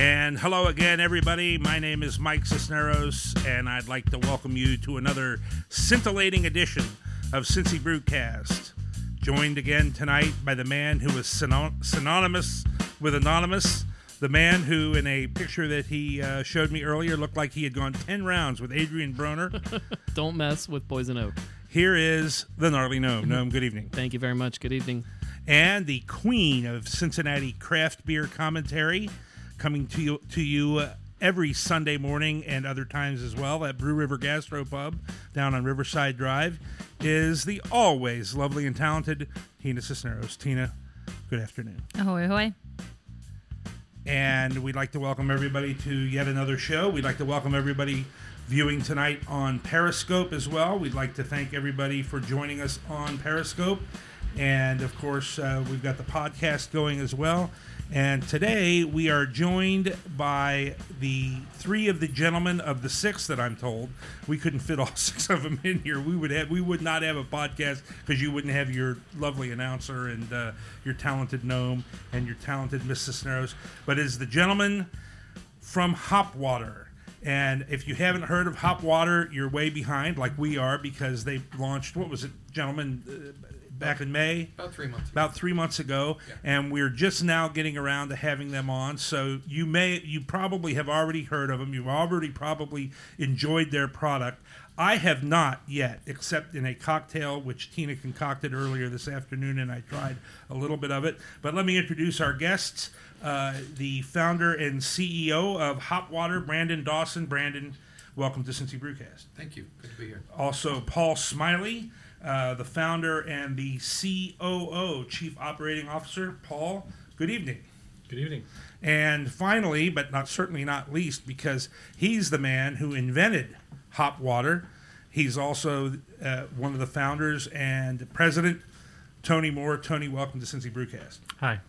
And hello again, everybody. My name is Mike Cisneros, and I'd like to welcome you to another scintillating edition of Cincy Brewcast. Joined again tonight by the man who is synon- synonymous with Anonymous, the man who, in a picture that he uh, showed me earlier, looked like he had gone 10 rounds with Adrien Broner. Don't mess with Poison Oak. Here is the Gnarly Gnome. Gnome, good evening. Thank you very much. Good evening. and the queen of Cincinnati craft beer commentary, coming to you to you uh, every Sunday morning and other times as well at Brew River Gastro Pub down on Riverside Drive, is the always lovely and talented Tina Cisneros. Tina, good afternoon. Ahoy, ahoy. And we'd like to welcome everybody to yet another show. We'd like to welcome everybody viewing tonight on Periscope as well. We'd like to thank everybody for joining us on Periscope. And of course, uh, we've got the podcast going as well. And today we are joined by the three of the gentlemen of the six that I'm told. We couldn't fit all six of them in here. We would have, we would not have a podcast because you wouldn't have your lovely announcer and uh, your talented gnome and your talented Miss Cisneros. But it's the gentleman from Hopwater. And if you haven't heard of Hopwater, you're way behind, like we are, because they launched what was it, gentlemen, uh, back in May, About three months. about three months ago, and we're just now getting around to having them on. So you may, you probably have already heard of them. You've already probably enjoyed their product. I have not yet, except in a cocktail which Tina concocted earlier this afternoon, and I tried a little bit of it. But let me introduce our guests: uh, the founder and CEO of Hopwater, Brandon Dawson. Brandon, welcome to Cincy Brewcast. Thank you. Good to be here. Also, Paul Smiley, uh, the founder and the COO, Chief Operating Officer. Paul, good evening. Good evening. And finally, but not certainly not least, because he's the man who invented hop water. He's also uh, one of the founders and president, Tony Moore. Tony, welcome to Cincy Brewcast. Hi.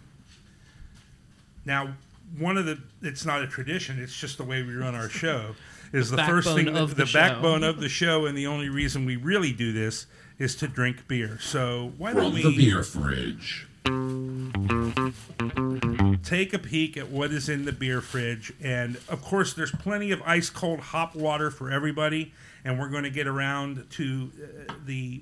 Now, one of the it's not a tradition; it's just the way we run our show. Is the, first thing, the, the backbone of the show, and the only reason we really do this is to drink beer. So why don't From we the beer fridge. take a peek at what is in the beer fridge? And of course, there's plenty of ice cold hop water for everybody, and we're going to get around to uh, the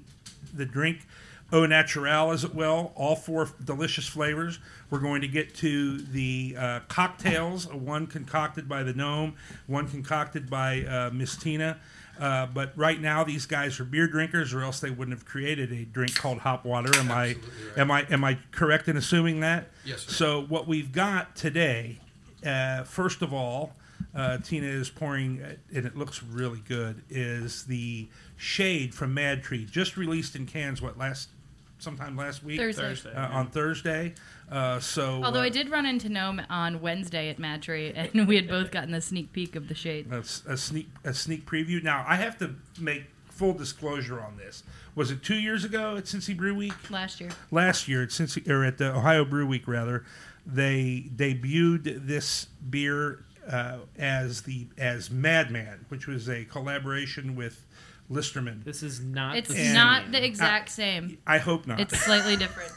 the drink. Au naturel as well, all four delicious flavors. We're going to get to the uh, cocktails, one concocted by the gnome, one concocted by uh, Miss Tina. Uh, but right now, these guys are beer drinkers, or else they wouldn't have created a drink called hop water. Am I, right. am I, am I correct in assuming that? Yes, sir. So what we've got today, uh, first of all, uh, Tina is pouring, uh, and it looks really good. Is the Shade from Mad Tree, just released in cans? What last, sometime last week, Thursday. uh, on Thursday. Uh, so Although uh, I did run into Gnome on Wednesday at Mad Tree, and we had both gotten a sneak peek of the shade. That's a sneak a sneak preview. Now I have to make full disclosure on this. Was it two years ago at Cincy Brew Week? Last year. Last year at Cincy or at the Ohio Brew Week rather, they debuted this beer uh, as the as Madman, which was a collaboration with Listerman. This is not. It's the same. not the exact same. I hope not. It's slightly different.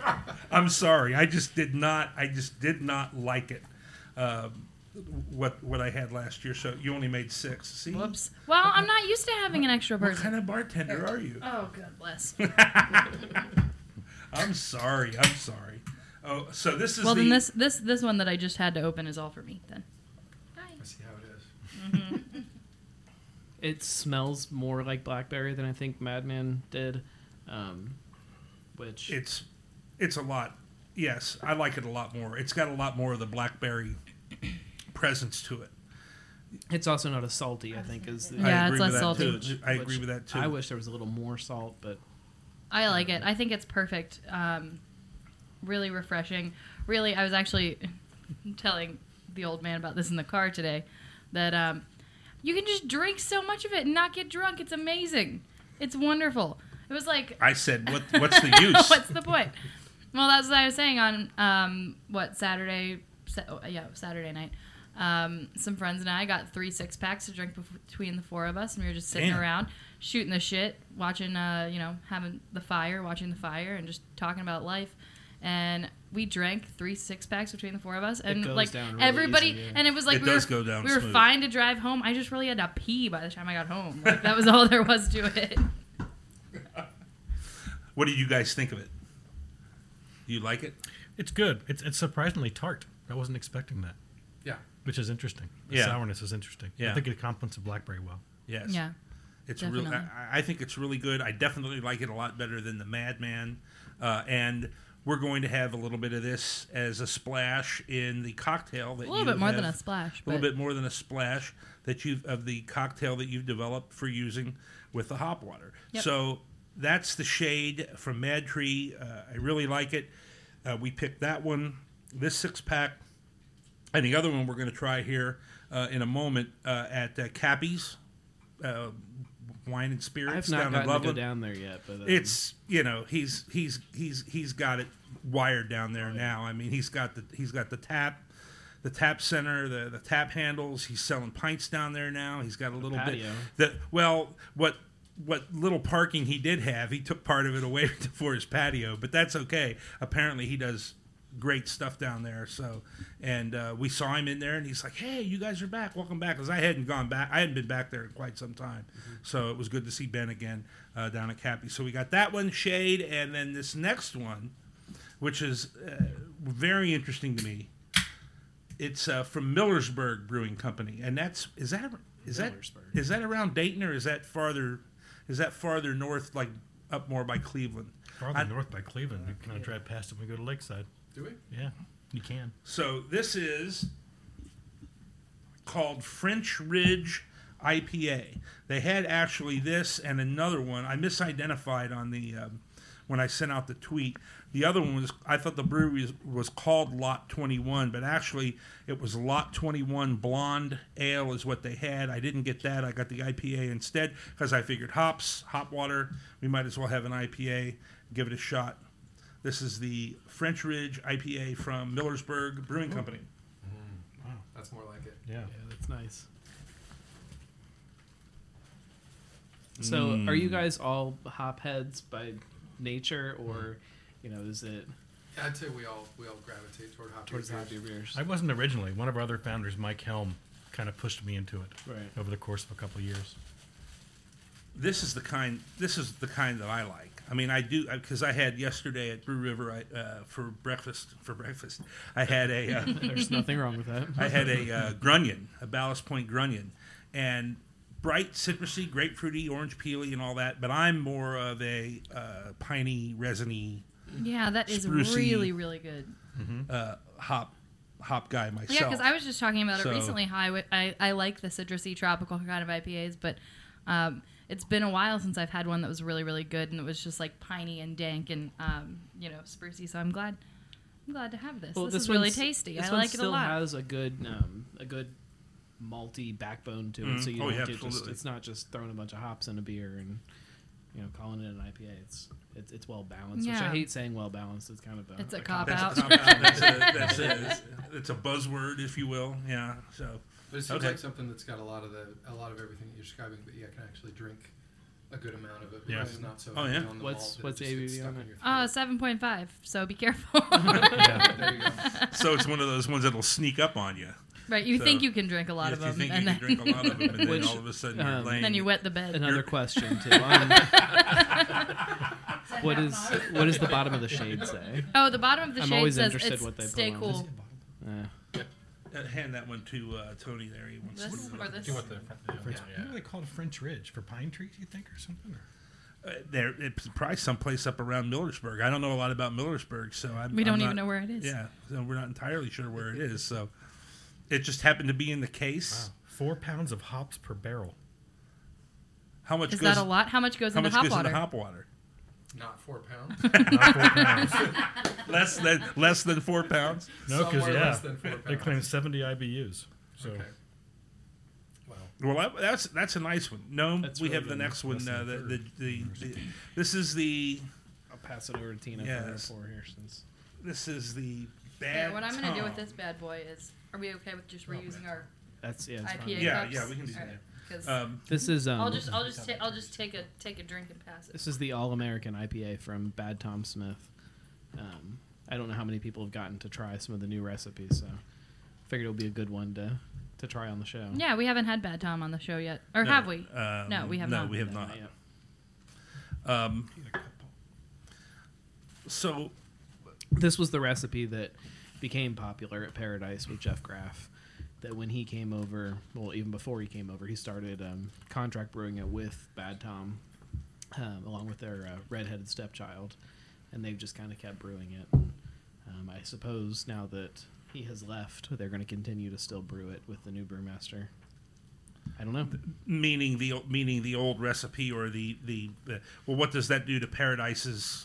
I'm sorry. I just did not. I just did not like it. Um, what what I had last year. So you only made six. See, Whoops. Well, I'm not used to having an extra what kind of bartender are you? Oh, God bless. I'm sorry. I'm sorry. Oh, so this is Well, the then this this this one that I just had to open is all for me. Then. Bye. I see how it is. It smells more like blackberry than I think Madman did, um, which it's it's a lot. Yes, I like it a lot more. It's got a lot more of the blackberry presence to it. it's also not as salty. I think as the, I Yeah, agree it's with less that salty. too. I agree with that too. I wish there was a little more salt, but I like it. I think it's perfect. Um, really refreshing. Really, I was actually telling the old man about this in the car today. That um, you can just drink so much of it and not get drunk. It's amazing. It's wonderful. It was like I said, what what's the use? What's the point? Well, that's what I was saying on um, what Saturday? Sa- oh, yeah, Saturday night. Um, some friends and I got three six packs to drink bef- between the four of us, and we were just sitting Damn. around shooting the shit, watching, uh, you know, having the fire, watching the fire, and just talking about life. And we drank three six packs between the four of us, and goes like down really everybody, easy, yeah. and it was like It we does were go down we were smooth. fine to drive home. I just really had to pee by the time I got home. Like that was all there was to it. What did you guys think of it? You like it? It's good. It's it's surprisingly tart. I wasn't expecting that, Yeah. which is interesting. The Yeah. sourness is interesting. Yeah. I think it complements the blackberry well. Yes. Yeah, It's really. Definitely. I, I think it's really good. I definitely like it a lot better than the Madman, uh, and we're going to have a little bit of this as a splash in the cocktail that a little bit more than a splash. a little bit more than a splash that you've of the cocktail that you've developed for using with the hop water. Yep. So that's the shade from Mad Tree. Uh, I really like it. Uh, we picked that one, this six pack, and the other one we're going to try here uh, in a moment uh, at uh, Cappy's uh, Wine and Spirits down in gotten to go Loveland. down there yet, but um, It's you know he's he's he's he's got it wired down there now. I mean he's got the he's got the tap, the tap center, the the tap handles. He's selling pints down there now. He's got a little patio. bit. The well what what little parking he did have, he took part of it away for his patio, but that's okay. Apparently he does great stuff down there. So, and uh, we saw him in there, and he's like, "Hey, you guys are back. Welcome back." Because I hadn't gone back. I hadn't been back there in quite some time. So it was good to see Ben again uh, down at Cappy. So we got that one, Shade, and then this next one, which is uh, very interesting to me. It's uh, from Millersburg Brewing Company, and that's is that is that is that around Dayton or is that farther is that farther north, like up more by Cleveland? Farther I- north by Cleveland, you kind of drive past it when we go to Lakeside. Do we? Yeah, you can. So this is called French Ridge IPA. They had actually this and another one. I misidentified on the um, when I sent out the tweet. The other one was I thought the brewery was, was called Lot 21, but actually it was Lot 21 Blonde Ale is what they had. I didn't get that. I got the IPA instead because I figured hops, hop water. We might as well have an IPA. Give it a shot. This is the French Ridge IPA from Millersburg Brewing Company. Wow, That's more like it. Yeah. yeah, that's nice. So, Mm. are you guys all hop heads by nature, or you know, is it I'd say we all we all gravitate toward hoppy towards beers. hoppy beers? I wasn't originally. One of our other founders, Mike Helm, kind of pushed me into it Right. over the course of a couple of years. This is the kind. This is the kind that I like. I mean, I do because I had yesterday at Brew River I, uh, for breakfast. For breakfast, I had a. Uh, There's nothing wrong with that. I had a uh, grunion, a Ballast Point grunion, and bright citrusy, grapefruity, orange peely, and all that. But I'm more of a uh, piney, resiny yeah, that is Sprucey. really really good. uh, hop hop guy myself. Yeah, because I was just talking about So- it recently. How I, w- I I like the citrusy tropical kind of IPAs, but um, it's been a while since I've had one that was really really good, and it was just like piney and dank and um, you know sprucey. So I'm glad I'm glad to have this. Well, this, is really tasty. This I one like it a lot. still has a good, um, a good malty backbone to it, Mm. so you Oh, don't yeah, get just. absolutely. It's not just throwing a bunch of hops in a beer and you know calling it an IPA. It's it's, it's well balanced, which I hate saying well balanced. It's kind of a, It's a cop cop-out. that's a, that's a that's a it's a buzzword, if you will. Yeah. So But it seems Okay. like something that's got a lot of the a lot of everything that you're describing, but you can actually drink a good amount of it. Yeah. because It's not so Oh, heavy yeah? on the What's- malt that what's just gets ABV stuck on it? your Uh, throat. seven point five. So be careful. yeah. there you go. so it's one of those ones that'll sneak up on you. right, you So, think you can drink a lot Yes, of you them, think and you then can drink a lot of them, and then all of a sudden you're um, laying. then you wet the bed. Another You're- question too. What is what does the bottom of the shade say? Oh, the bottom of the I'm shade always says interested it's what they stay put on cool. Uh, Uh, hand that one to uh, Tony there. He wants This to or this? Do you want the French, Yeah. What do they call it? French Ridge for pine trees? You think or something? Or? Uh, there, it's probably someplace up around Millersburg. I don't know a lot about Millersburg, so I'm, We don't I'm even not- know where it is. Yeah, so we're not entirely sure where it is. So it just happened to be in the case. Wow. Four pounds of hops per barrel. How much Is goes? that a lot? How much goes How into much hop goes water? into hop water? Not four pounds. Not four pounds. less than less than four pounds. No, because Somewhere yeah, less than four they claim 70 IBUs. So Okay. Well, Well, that, that's that's a nice one. No, That's we really have the good. next one. Less Uh, than the, the, the, the this is the I'll pass it over to Tina Yes. for, for here since this is the bad. Yeah, what I'm going to do with Tom. this bad boy is, are we okay with just reusing our that's yeah. It's fine. IPA Yeah, cups? yeah, we can do All right, that. 'cause Um, This is um. I'll just, I'll just, ta- I'll just take a, take a drink and pass it. This is the All American IPA from Bad Tom Smith. Um, I don't know how many people have gotten to try some of the new recipes, so figured it would be a good one to to try on the show. Yeah, we haven't had Bad Tom on the show yet, or No, have we? um, No, we have no, not. we have not. not yet. Um, so This was the recipe that became popular at Paradise with Jeff Graff. That when he came over, well, even before he came over, he started um, contract brewing it with Bad Tom, um, along with their uh, redheaded stepchild, and they've just kind of kept brewing it. Um, I suppose now that he has left, they're going to continue to still brew it with the new brewmaster. I don't know. meaning the meaning the old recipe or the the, the well, what does that do to Paradise's?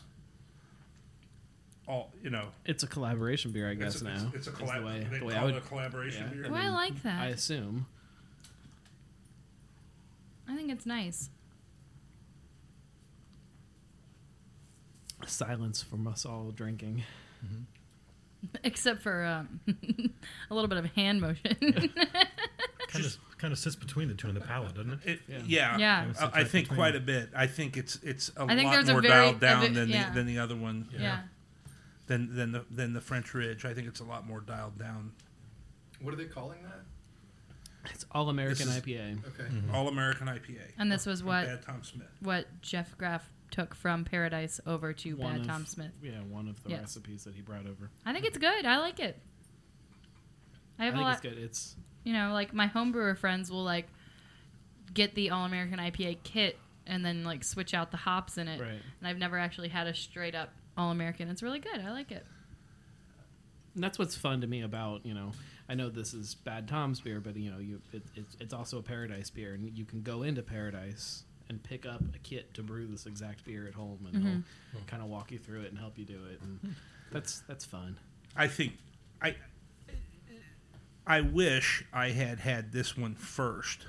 All you know, It's a collaboration beer, I guess it's a, now. It's, it's a is collab. the way, they the way call I would, it a collaboration yeah. beer. Well, I like that. I assume. I, think it's nice. Silence from us all drinking. Except for um, a little bit of hand motion. Kind of kind of sits between the two in the palate, doesn't it? It, Yeah. yeah, Yeah. It's I, I think between quite them. a bit. I think it's it's a I think lot there's a more very- dialed down vi- than yeah. the than the other one yeah. Than than the than the French Ridge. I think it's a lot more dialed down. What are they calling that? It's all American This is- IPA. Okay. Mm-hmm. All American IPA. And this was from what Bad Tom Smith. what Jeff Graff took from Paradise over to One Bad of- Tom Smith. Yeah, one of the Yes. recipes that he brought over. I think it's good. I like it. I I, have a think lot. it's good. It's you know, like my homebrewer friends will like get the All American IPA kit and then like switch out the hops in it. right. And I've never actually had a straight up All American. It's really good. I like it. And that's what's fun to me about you know. I know this is Bad Tom's beer, but you know, you it, it's it's also a Paradise beer, and you can go into Paradise and pick up a kit to brew this exact beer at home, and Mhm. they'll kind of walk you through it and help you do it, and that's that's fun. I think I I wish I had had this one first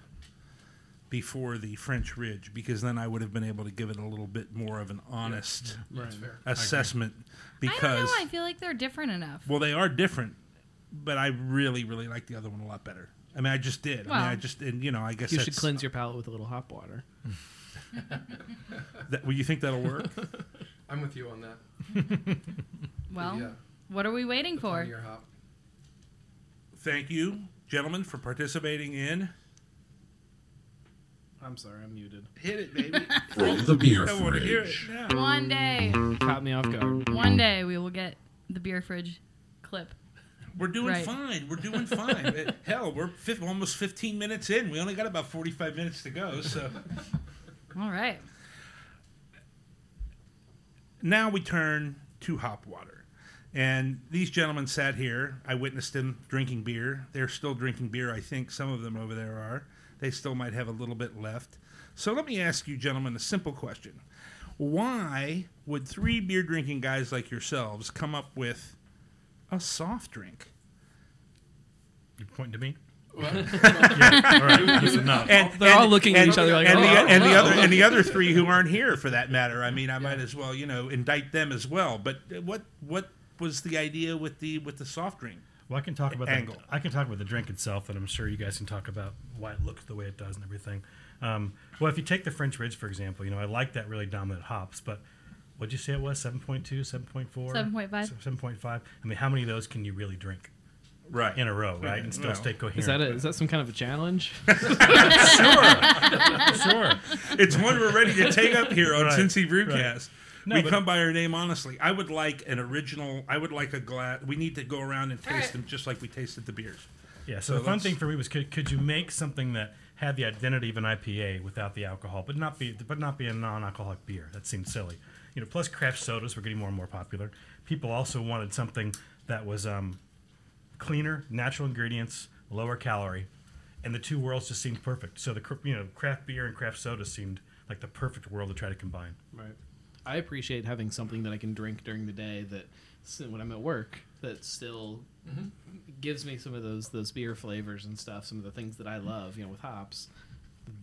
before the French Ridge because then I would have been able to give it a little bit more of an honest That's fair. assessment I because don't know. I feel like they're different enough. well they are different but I really really like the other one a lot better. I mean I just did. I mean I just and you know I guess You should cleanse your palate with a little hop water. that, well, you think that'll work? I'm with you on that. well, yeah, what are we waiting the for? Pioneer hop. Thank you gentlemen for participating in I'm sorry, I'm muted. Hit it baby. From the beer I want to hear it fridge. now. One day, Caught me off guard. one day we will get the beer fridge clip. We're doing Right. fine. We're doing fine. Uh, Hell, we're fif- almost 15 minutes in. We only got about 45 minutes to go. So All right. now we turn to hop water. And these gentlemen sat here. I witnessed them drinking beer. They're still drinking beer, I think. Some of them over there are. They still might have a little bit left. So let me ask you, gentlemen, a simple question. Why would three beer drinking guys like yourselves come up with a soft drink? You pointing to me? Well, All right. Listen, no. and They're all looking at each other like, and, "Oh, the, I don't and the other and the other three who aren't here for that matter. I mean, I might as well you know indict them as well. But what what was the idea with the with the soft drink? Well, I can talk about Angle. The, I can talk about the drink itself, and I'm sure you guys can talk about why it looks the way it does and everything. Um, well, if you take the French Ridge, for example, you know, I like that really dominant hops, but what'd you say it was? 7.2, 7.4? 7.5. 7.5. I mean, how many of those can you really drink Right. in a row, right? Yeah, and still no. stay coherent? Is that a, is that some kind of a challenge? sure. Sure. It's one we're ready to take up here on Right, Cincy Brewcast. No, we come by our name honestly. I would like an original. I would like a glass. We need to go around and taste right. them just like we tasted the beers. Yeah, so, So the fun thing for me was could, could you make something that had the identity of an IPA without the alcohol, but not be but not be a non-alcoholic beer? That seemed silly. You know, plus craft sodas were getting more and more popular. People also wanted something that was um, cleaner, natural ingredients, lower calorie, and the two worlds just seemed perfect. So the you know craft beer and craft soda seemed like the perfect world to try to combine. Right. I appreciate having something that I can drink during the day that when I'm at work that still gives me some of those those beer flavors and stuff, some of the things that I love, you know, with hops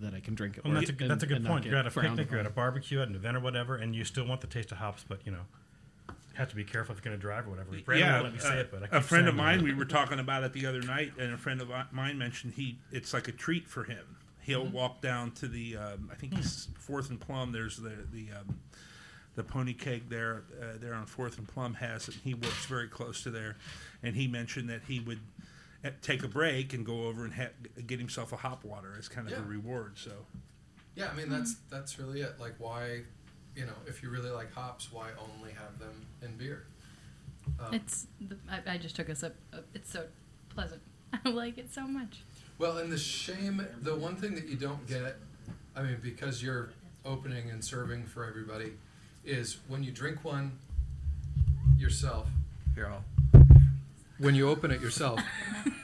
that I can drink at Well, work. that's a, and- that's a good point. You're at a picnic, you're at a upon. barbecue, at an event or whatever, and you still want the taste of hops, but you know, have to be careful if you're going to drive or whatever. Brandon yeah, let me say uh, it, but I a keep friend of mine. it. We were talking about it the other night, and a friend of mine mentioned he. It's like a treat for him. He'll walk down to the. Um, I think it's Fourth and Plum. There's the the um, the Pony Keg there uh, there on Fourth and Plum has it. He works very close to there, and he mentioned that he would uh, take a break and go over and ha- get himself a hop water as kind of Yeah. a reward. So Yeah, I mean that's that's really it. Like why, you know, if you really like hops, why only have them in beer? Um, It's. The, I, I just took a sip. Uh, It's so pleasant. I like it so much. Well, and the shame, the one thing that you don't get, I mean, because you're opening and serving for everybody, is when you drink one yourself. Here, I'll. When you open it yourself,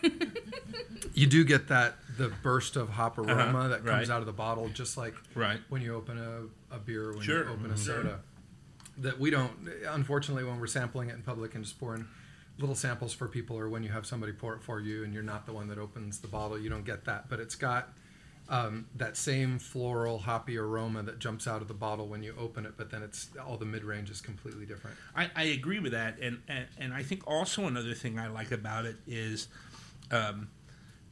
you do get that the burst of hop aroma Uh-huh, that comes right. out of the bottle, just like right, when you open a, a beer, when Sure. you open a Mhm. soda. That we don't, unfortunately, when we're sampling it in public and just pouring little samples for people, or when you have somebody pour it for you and you're not the one that opens the bottle, you don't get that. But it's got um, that same floral, hoppy aroma that jumps out of the bottle when you open it, but then it's all the mid range is completely different. I, I agree with that, and, and and I think also another thing I like about it is. Um,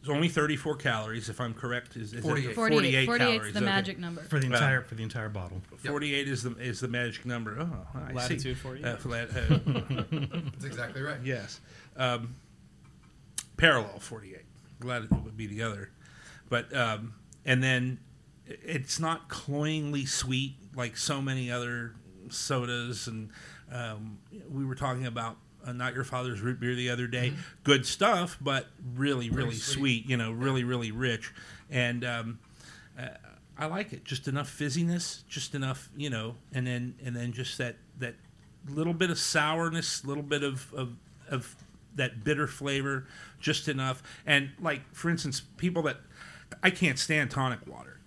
it's only 34 calories, if I'm correct. Is, is 48. 48. 48 48 is calories, the okay. magic number. for the Well- entire for the entire bottle. 48 is the is the magic number. Oh, I see. Latitude 48. Uh, flat, uh, That's exactly right. yes. Um, parallel 48. Glad it would be the other. But, um, and then it's not cloyingly sweet like so many other sodas. And um, we were talking about uh, Not Your Father's Root Beer the other day. Good stuff, but really, really sweet. sweet. You know, really, really rich. And, um, uh, I like it. Just enough fizziness, just enough, you know, and then and then just that that little bit of sourness, little bit of of, of that bitter flavor, just enough. And like for instance, people that I can't stand tonic water.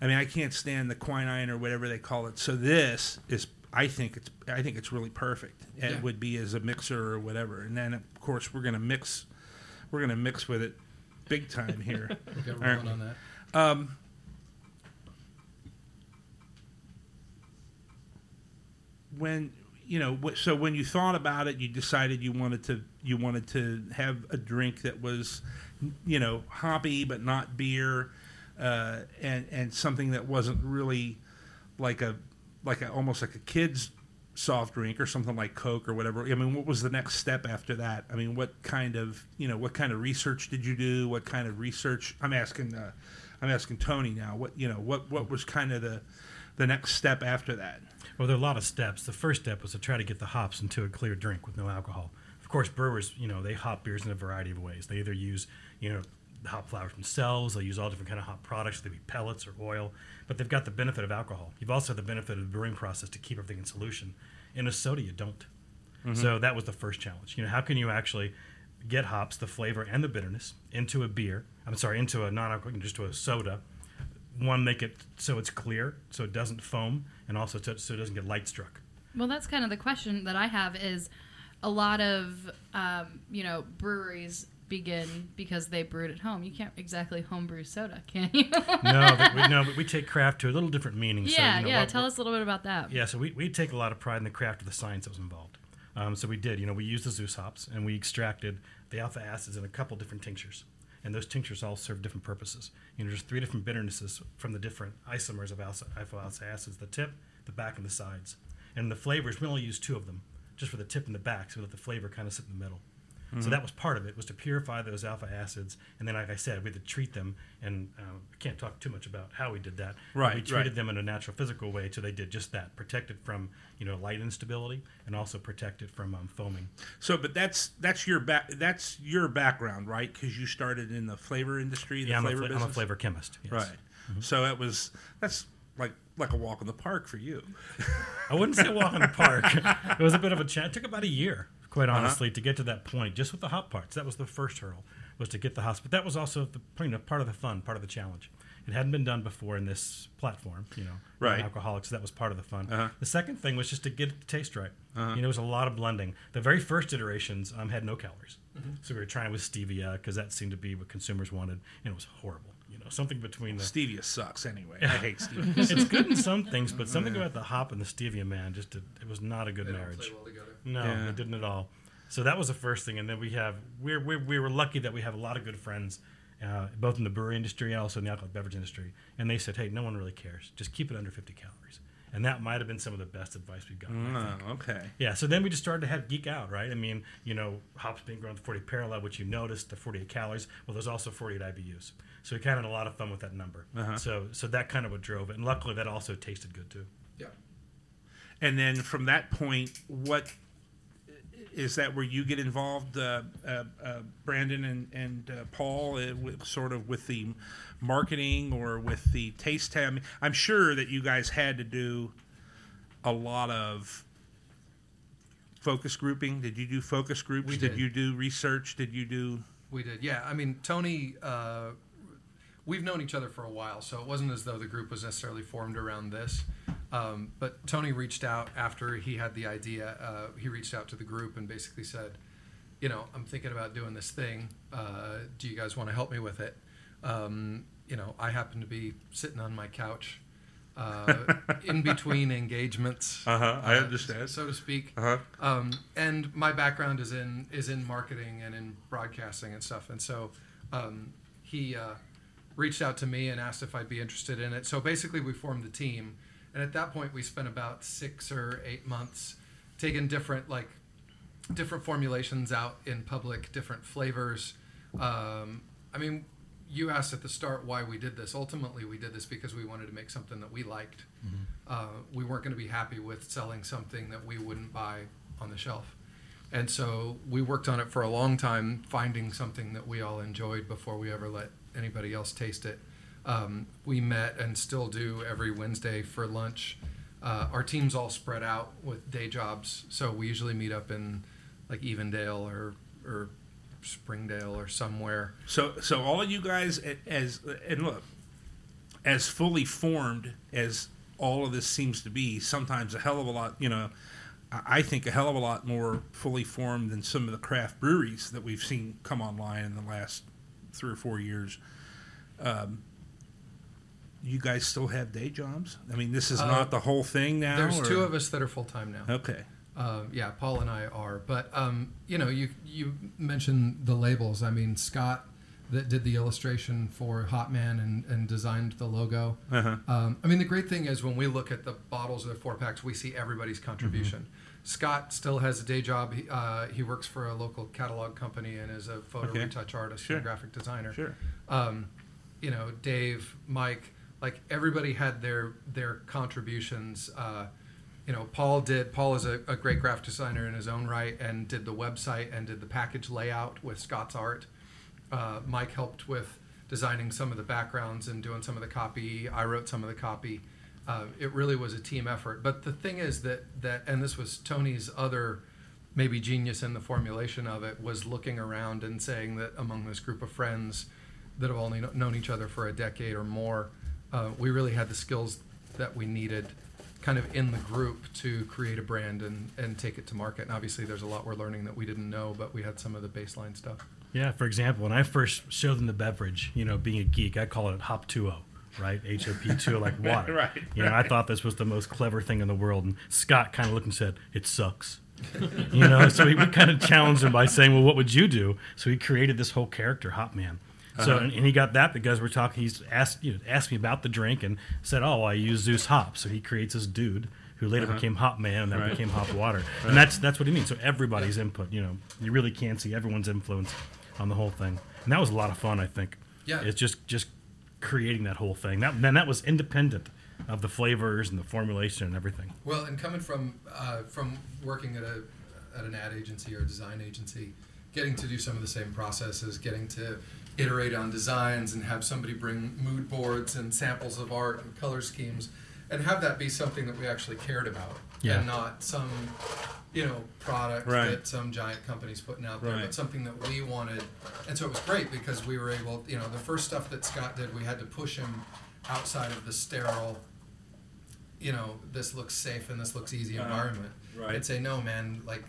I mean, I can't stand the quinine or whatever they call it. So this is, I think it's, I think it's really perfect. It would be as a mixer or whatever. And then of course we're gonna mix, we're gonna mix with it, big time here. We'll right. on that. Um, when you know, so when you thought about it, you decided you wanted to you wanted to have a drink that was, you know, hoppy but not beer, uh, and and something that wasn't really like a like a almost like a kid's soft drink or something like Coke or whatever. I mean, what was the next step after that? I mean, what kind of you know what kind of research did you do? What kind of research? I'm asking. Uh, I'm asking Tony now. What you know? What what was kind of the the next step after that? Well, there are a lot of steps. The first step was to try to get the hops into a clear drink with no alcohol. Of course, brewers, you know, they hop beers in a variety of ways. They either use, you know, the hop flowers themselves. They use all different kind of hop products. They be pellets or oil, but they've got the benefit of alcohol. You've also the benefit of the brewing process to keep everything in solution. In a soda, you don't. Mm-hmm. So that was the first challenge. You know, how can you actually get hops, the flavor and the bitterness, into a beer? I'm sorry, into a non-alcoholic, just to a soda. One, make it so it's clear, so it doesn't foam, and also so, so it doesn't get light struck. Well, that's kind of the question that I have is a lot of, um, you know, breweries begin because they brewed at home. You can't exactly homebrew soda, can you? no, but we, no, but we take craft to a little different meaning. so, yeah, you know, yeah. what- Tell us a little bit about that. Yeah, so we, we take a lot of pride in the craft of the science that was involved. Um, so we did, you know, we used the Zeus hops and we extracted the alpha acids in a couple different tinctures. And those tinctures all serve different purposes. You know, there's three different bitternesses from the different isomers of alpha, alpha alpha acids the tip, the back, and the sides. And the flavors, we only use two of them, just for the tip and the back, so that the flavor kind of sit in the middle. So that was part of it, was to purify those alpha acids. And then, like I said, we had to treat them. And um, I can't talk too much about how we did that. Right, We treated right. them in a natural physical way so they did just that protected from you know light instability and also protected from um, foaming So, but that's that's your back that's your background, right? Because you started in the flavor industry, the yeah I'm a, flavor fla- I'm a flavor chemist yes. right? So it was that's like like a walk in the park for you. i wouldn't say walk in the park. It was a bit of a challenge it took about a year quite Uh-huh. honestly to get to that point just with the hop parts. That was the first hurdle was to get the hops but that was also the you know, part of the fun part of the challenge. It hadn't been done before in this platform you know Right. alcoholics that was part of the fun. Uh-huh. the second thing was just to get it to taste right. You know there was a lot of blending. The very first iterations um, had no calories. So we were trying with stevia because that seemed to be what consumers wanted and it was horrible know something between the Stevia sucks anyway. I hate stevia. it's good in some things, but something about the hop and the stevia, man, just did, it was not a good They don't marriage. play well together. No, Yeah. it didn't at all. So that was the first thing, and then we have we're, we're we were lucky that we have a lot of good friends, uh, both in the brewery industry and also in the alcoholic beverage industry. And they said, hey, no one really cares. Just keep it under 50 calories. And that might have been some of the best advice we've gotten. Oh, okay. Yeah, so then we just started to have geek out, right? I mean, you know, hops being grown to 40 parallel, which you noticed, the 48 calories. Well, there's also 48 IBUs. So we kind of had a lot of fun with that number. Uh-huh. So so that kind of what drove it. And luckily, that also tasted good too. Yeah. And then from that point, what is that where you get involved, uh, uh, uh, Brandon and, and uh, Paul, uh, with, sort of with the marketing or with the taste tab? I'm sure that you guys had to do a lot of focus grouping. Did you do focus groups? We did. did. you do research? Did you do? We did, yeah. I mean, Tony, uh, we've known each other for a while, so it wasn't as though the group was necessarily formed around this. Um, but Tony reached out after he had the idea. Uh, he reached out to the group and basically said, you know, I'm thinking about doing this thing. Uh, do you guys want to help me with it? Um, you know, I happen to be sitting on my couch uh, in between engagements. Uh-huh, I uh, understand. so to speak. Uh-huh. Um, and my background is in is in marketing and in broadcasting and stuff. And so um, he uh, reached out to me and asked if I'd be interested in it. So basically, we formed the team. And at that point, we spent about six or eight months taking different like different formulations out in public, different flavors. Um, I mean, you asked at the start why we did this. Ultimately, we did this because we wanted to make something that we liked. Uh, we weren't going to be happy with selling something that we wouldn't buy on the shelf. And so we worked on it for a long time, finding something that we all enjoyed before we ever let anybody else taste it. Um, we met and still do every Wednesday for lunch. Uh, our team's all spread out with day jobs, so we usually meet up in like Evendale or or Springdale or somewhere. So, so all of you guys, as and look, as fully formed as all of this seems to be, sometimes a hell of a lot. You know, I think a hell of a lot more fully formed than some of the craft breweries that we've seen come online in the last three or four years. Um, you guys still have day jobs? I mean, this is Uh, not the whole thing now. There's or- two of us that are full time now. Okay. Uh, yeah, Paul and I are. But um, you know, you you mentioned the labels. I mean, Scott that did the illustration for Hop Man and, and designed the logo. Uh-huh. Um, I mean, the great thing is when we look at the bottles of the four packs, we see everybody's contribution. Mm-hmm. Scott still has a day job. He, uh, he works for a local catalog company and is a photo Okay. retouch artist Sure. and graphic designer Sure. um, you know, Dave, Mike, like everybody had their their contributions. Uh, you know, Paul did. Paul is a, a great graphic designer in his own right, and did the website and did the package layout with Scott's art. Uh, Mike helped with designing some of the backgrounds and doing some of the copy. I wrote some of the copy. Uh, it really was a team effort. But the thing is that that, and this was Tony's other maybe genius in the formulation of it was looking around and saying that among this group of friends that have only known each other for a decade or more, uh, we really had the skills that we needed kind of in the group to create a brand and, and take it to market. And obviously, there's a lot we're learning that we didn't know, but we had some of the baseline stuff. Yeah, for example, when I first showed them the beverage, you know, being a geek, I call it Hop 2O, right? H O P 2O, like water. Right, You know, I thought this was the most clever thing in the world. And Scott kind of looked and said, it sucks. you know, so we, we kind of challenged him by saying, well, what would you do? So he created this whole character, Hop Man. So, and, and he got that because we're talking, he's asked, you know, asked me about the drink and said, oh, I use Zeus Hop. So he creates this dude who later became Hop Man and then Right. became Hop Water. And that's, that's what he means. So everybody's input, you know, you really can see everyone's influence on the whole thing. And that was a lot of fun, I think. Yeah. It's just, just creating that whole thing. That, then that was independent of the flavors and the formulation and everything. Well, and coming from uh, from working at a at an ad agency or a design agency, getting to do some of the same processes, getting to iterate on designs and have somebody bring mood boards and samples of art and color schemes, and have that be something that we actually cared about, Yeah. and not some you know product Right. that some giant company's putting out there, Right. but something that we wanted. And so it was great because we were able, you know, the first stuff that Scott did, we had to push him outside of the sterile you know, this looks safe and this looks easy Uh-huh. environment. Right. I'd say no, man. Like,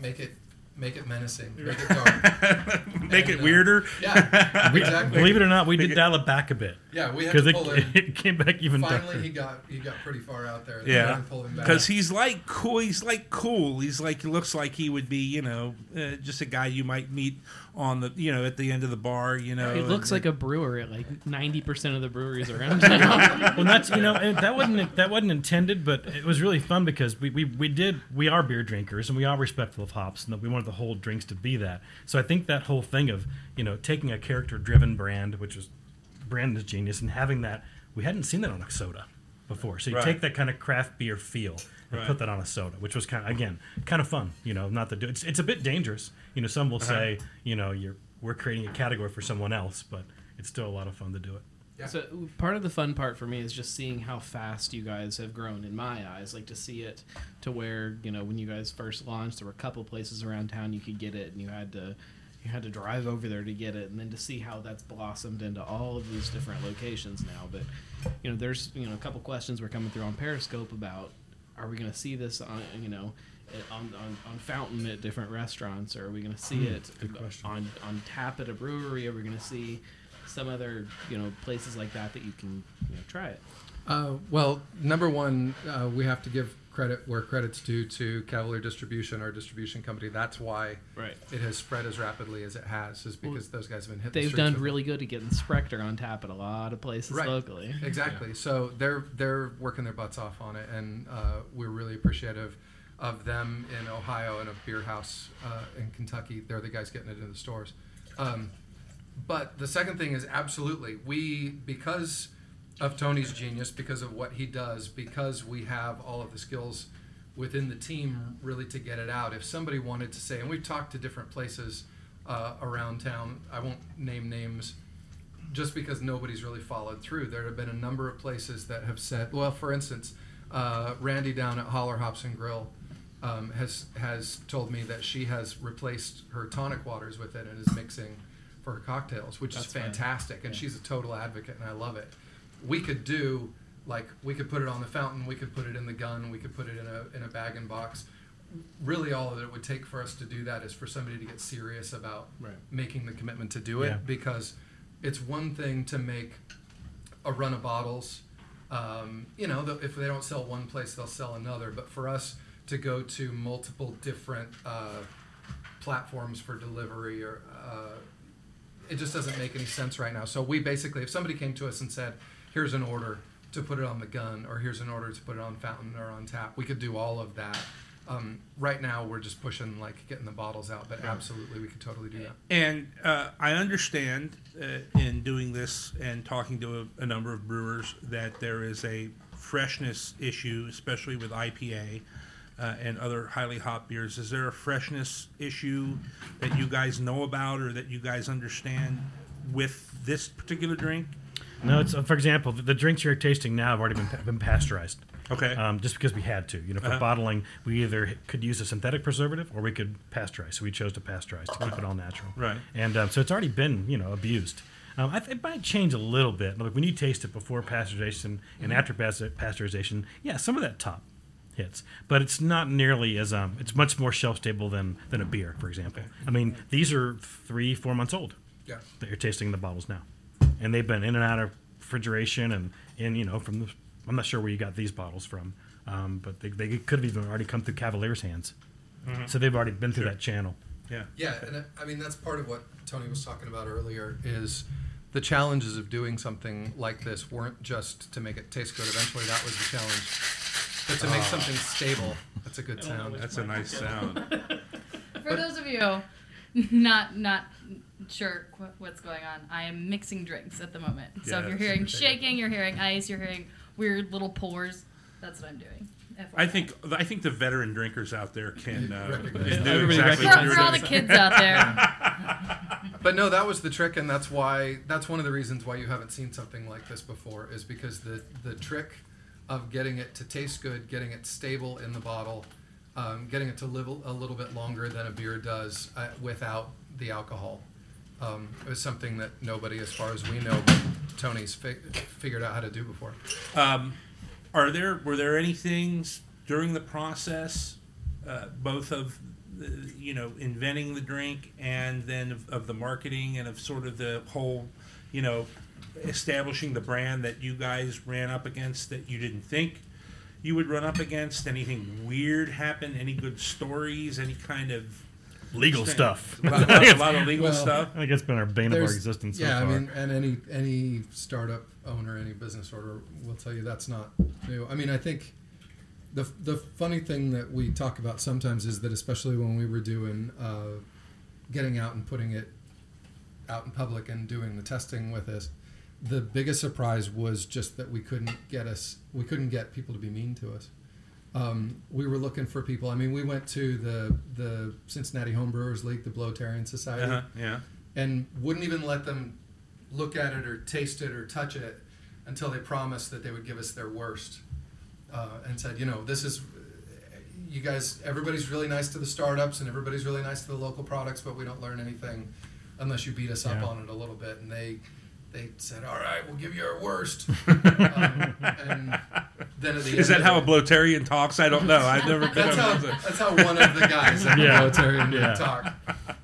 make it, make it menacing, make it dark. Make And, it uh, yeah, exactly. Believe it or not, we did dial it back a bit. Yeah, we had Because to it, pull him. it came back even Finally, darker. he got he got pretty far out there. We Yeah, had to pull him back. because he's like cool. He's like cool. He's like he looks like he would be, you know, uh, just a guy you might meet on the you know at the end of the bar. You know, It looks and- like a brewer at like ninety percent of the breweries around town. well, that's you know, and that wasn't that wasn't intended, but it was really fun because we, we, we did we are beer drinkers and we are respectful of hops, and that we wanted the whole drinks to be that. So I think that whole thing of you know taking a character driven brand, which was Brandon's genius, and having that we hadn't seen that on a soda before. So you Right. take that kind of craft beer feel and Right. put that on a soda, which was kind of again kind of fun. You know, not the it's it's a bit dangerous. You know, some will Uh-huh. say you know you're we're creating a category for someone else, but it's still a lot of fun to do it. Yeah. So part of the fun part for me is just seeing how fast you guys have grown in my eyes. Like to see it to where you know when you guys first launched, there were a couple places around town you could get it, and you had to you had to drive over there to get it, and then to see how that's blossomed into all of these different locations now. But you know, there's you know a couple questions were coming through on Periscope about are we going to see this on you know at- on, on, on fountain at different restaurants or are we going to see it on on tap at a brewery are we going to see some other you know places like that that you can you know try it Uh, well, number one, uh, we have to give credit where credit's due to Cavalier Distribution, our distribution company. That's why right it has spread as rapidly as it has, is because those guys have been hit. they've streets done really good at getting Sprecher on tap at a lot of places Right. locally Exactly. So they're they're working their butts off on it, and uh, we're really appreciative of them in Ohio and a Beer House uh, in Kentucky. They're the guys getting it into the stores. Um, but the second thing is absolutely we because of Tony's genius, because of what he does, because we have all of the skills within the team really to get it out. If somebody wanted to say, and we've talked to different places uh, around town, I won't name names just because nobody's really followed through. There have been a number of places that have said, well, for instance, uh, Randy down at Holler Hops and Grill um, has has told me that she has replaced her tonic waters with it and is mixing for her cocktails, which That's is fantastic. And she's a total advocate, and I love it. We could do like we could put it on the fountain, we could put it in the gun, we could put it in a in a bag and box. Really, all that it would take for us to do that is for somebody to get serious about Right. making the commitment to do it Yeah. because it's one thing to make a run of bottles. Um, you know, if they don't sell one place, they'll sell another. But for us to go to multiple different uh, platforms for delivery, or uh, it just doesn't make any sense right now. So we basically, if somebody came to us and said, "Here's an order to put it on the gun," or "Here's an order to put it on fountain or on tap," we could do all of that. Um, right now, we're just pushing like getting the bottles out, but absolutely, we could totally do that. And uh, I understand uh, in doing this and talking to a, a number of brewers that there is a freshness issue, especially with IPA uh, and other highly hop beers. Is there a freshness issue that you guys know about or that you guys understand with this particular drink? No, it's uh, for example, the, drinks you're tasting now have already been, been pasteurized. Okay. Um, just because we had to, you know, for Uh-huh. bottling, we either could use a synthetic preservative or we could pasteurize. So we chose to pasteurize to keep it all natural. Right. And um, so it's already been, you know, abused. Um, I th- it might change a little bit. Like when you taste it before pasteurization and after pasteurization, yeah, some of that top hits, but it's not nearly as um, it's much more shelf stable than than a beer, for example. I mean, these are three, four months old Yeah. that you're tasting in the bottles now, and they've been in and out of refrigeration and in you know from the. I'm not sure where you got these bottles from, um, but they, they could have even already come through Cavalier's hands, so they've already been through Sure. that channel. yeah. Yeah, and I- I mean that's part of what Tony was talking about earlier is the challenges of doing something like this weren't just to make it taste good. Eventually, that was the challenge, but to make ah. something stable. That's a good sound. That's a nice sound. For those of you not not sure qu- what's going on, I am mixing drinks at the moment. So Yeah, if you're that's hearing entertaining. shaking, you're hearing ice, you're hearing weird little pours. That's what I'm doing. I think I think the veteran drinkers out there can uh, Recognize do. Everybody exactly for, what recognizes you're for all the kids out there. But no, that was the trick, and that's why that's one of the reasons why you haven't seen something like this before is because the the trick of getting it to taste good, getting it stable in the bottle, um, getting it to live a little bit longer than a beer does uh, without the alcohol. Um, it was something that nobody, as far as we know, Tony's fi- figured out how to do before. Um, are there were there any things during the process, uh, both of the, you know inventing the drink and then of, of the marketing and of sort of the whole, you know, establishing the brand that you guys ran up against that you didn't think you would run up against? Anything weird happen? Any good stories? Any kind of Legal stuff. a, lot, a lot of legal Well, stuff. I think it's been our bane of our existence yeah, so far. I mean, and any any startup owner, any business owner will tell you that's not new. I mean, I think the the funny thing that we talk about sometimes is that especially when we were doing uh, getting out and putting it out in public and doing the testing with us, the biggest surprise was just that we couldn't get us we couldn't get people to be mean to us. Um, we were looking for people. I mean, we went to the the Cincinnati Homebrewers League, the Bloatarian Society Uh-huh, yeah. and wouldn't even let them look at it or taste it or touch it until they promised that they would give us their worst uh, and said, you know, this is you guys. Everybody's really nice to the startups and everybody's really nice to the local products, but we don't learn anything unless you beat us up on it a little bit. And they they said, all right, we'll give you our worst. um, and then at the Is that how a it- bloatarian talks? I don't know. I've never been that's how, that's how one of the guys at the Yeah. military would Yeah. talk.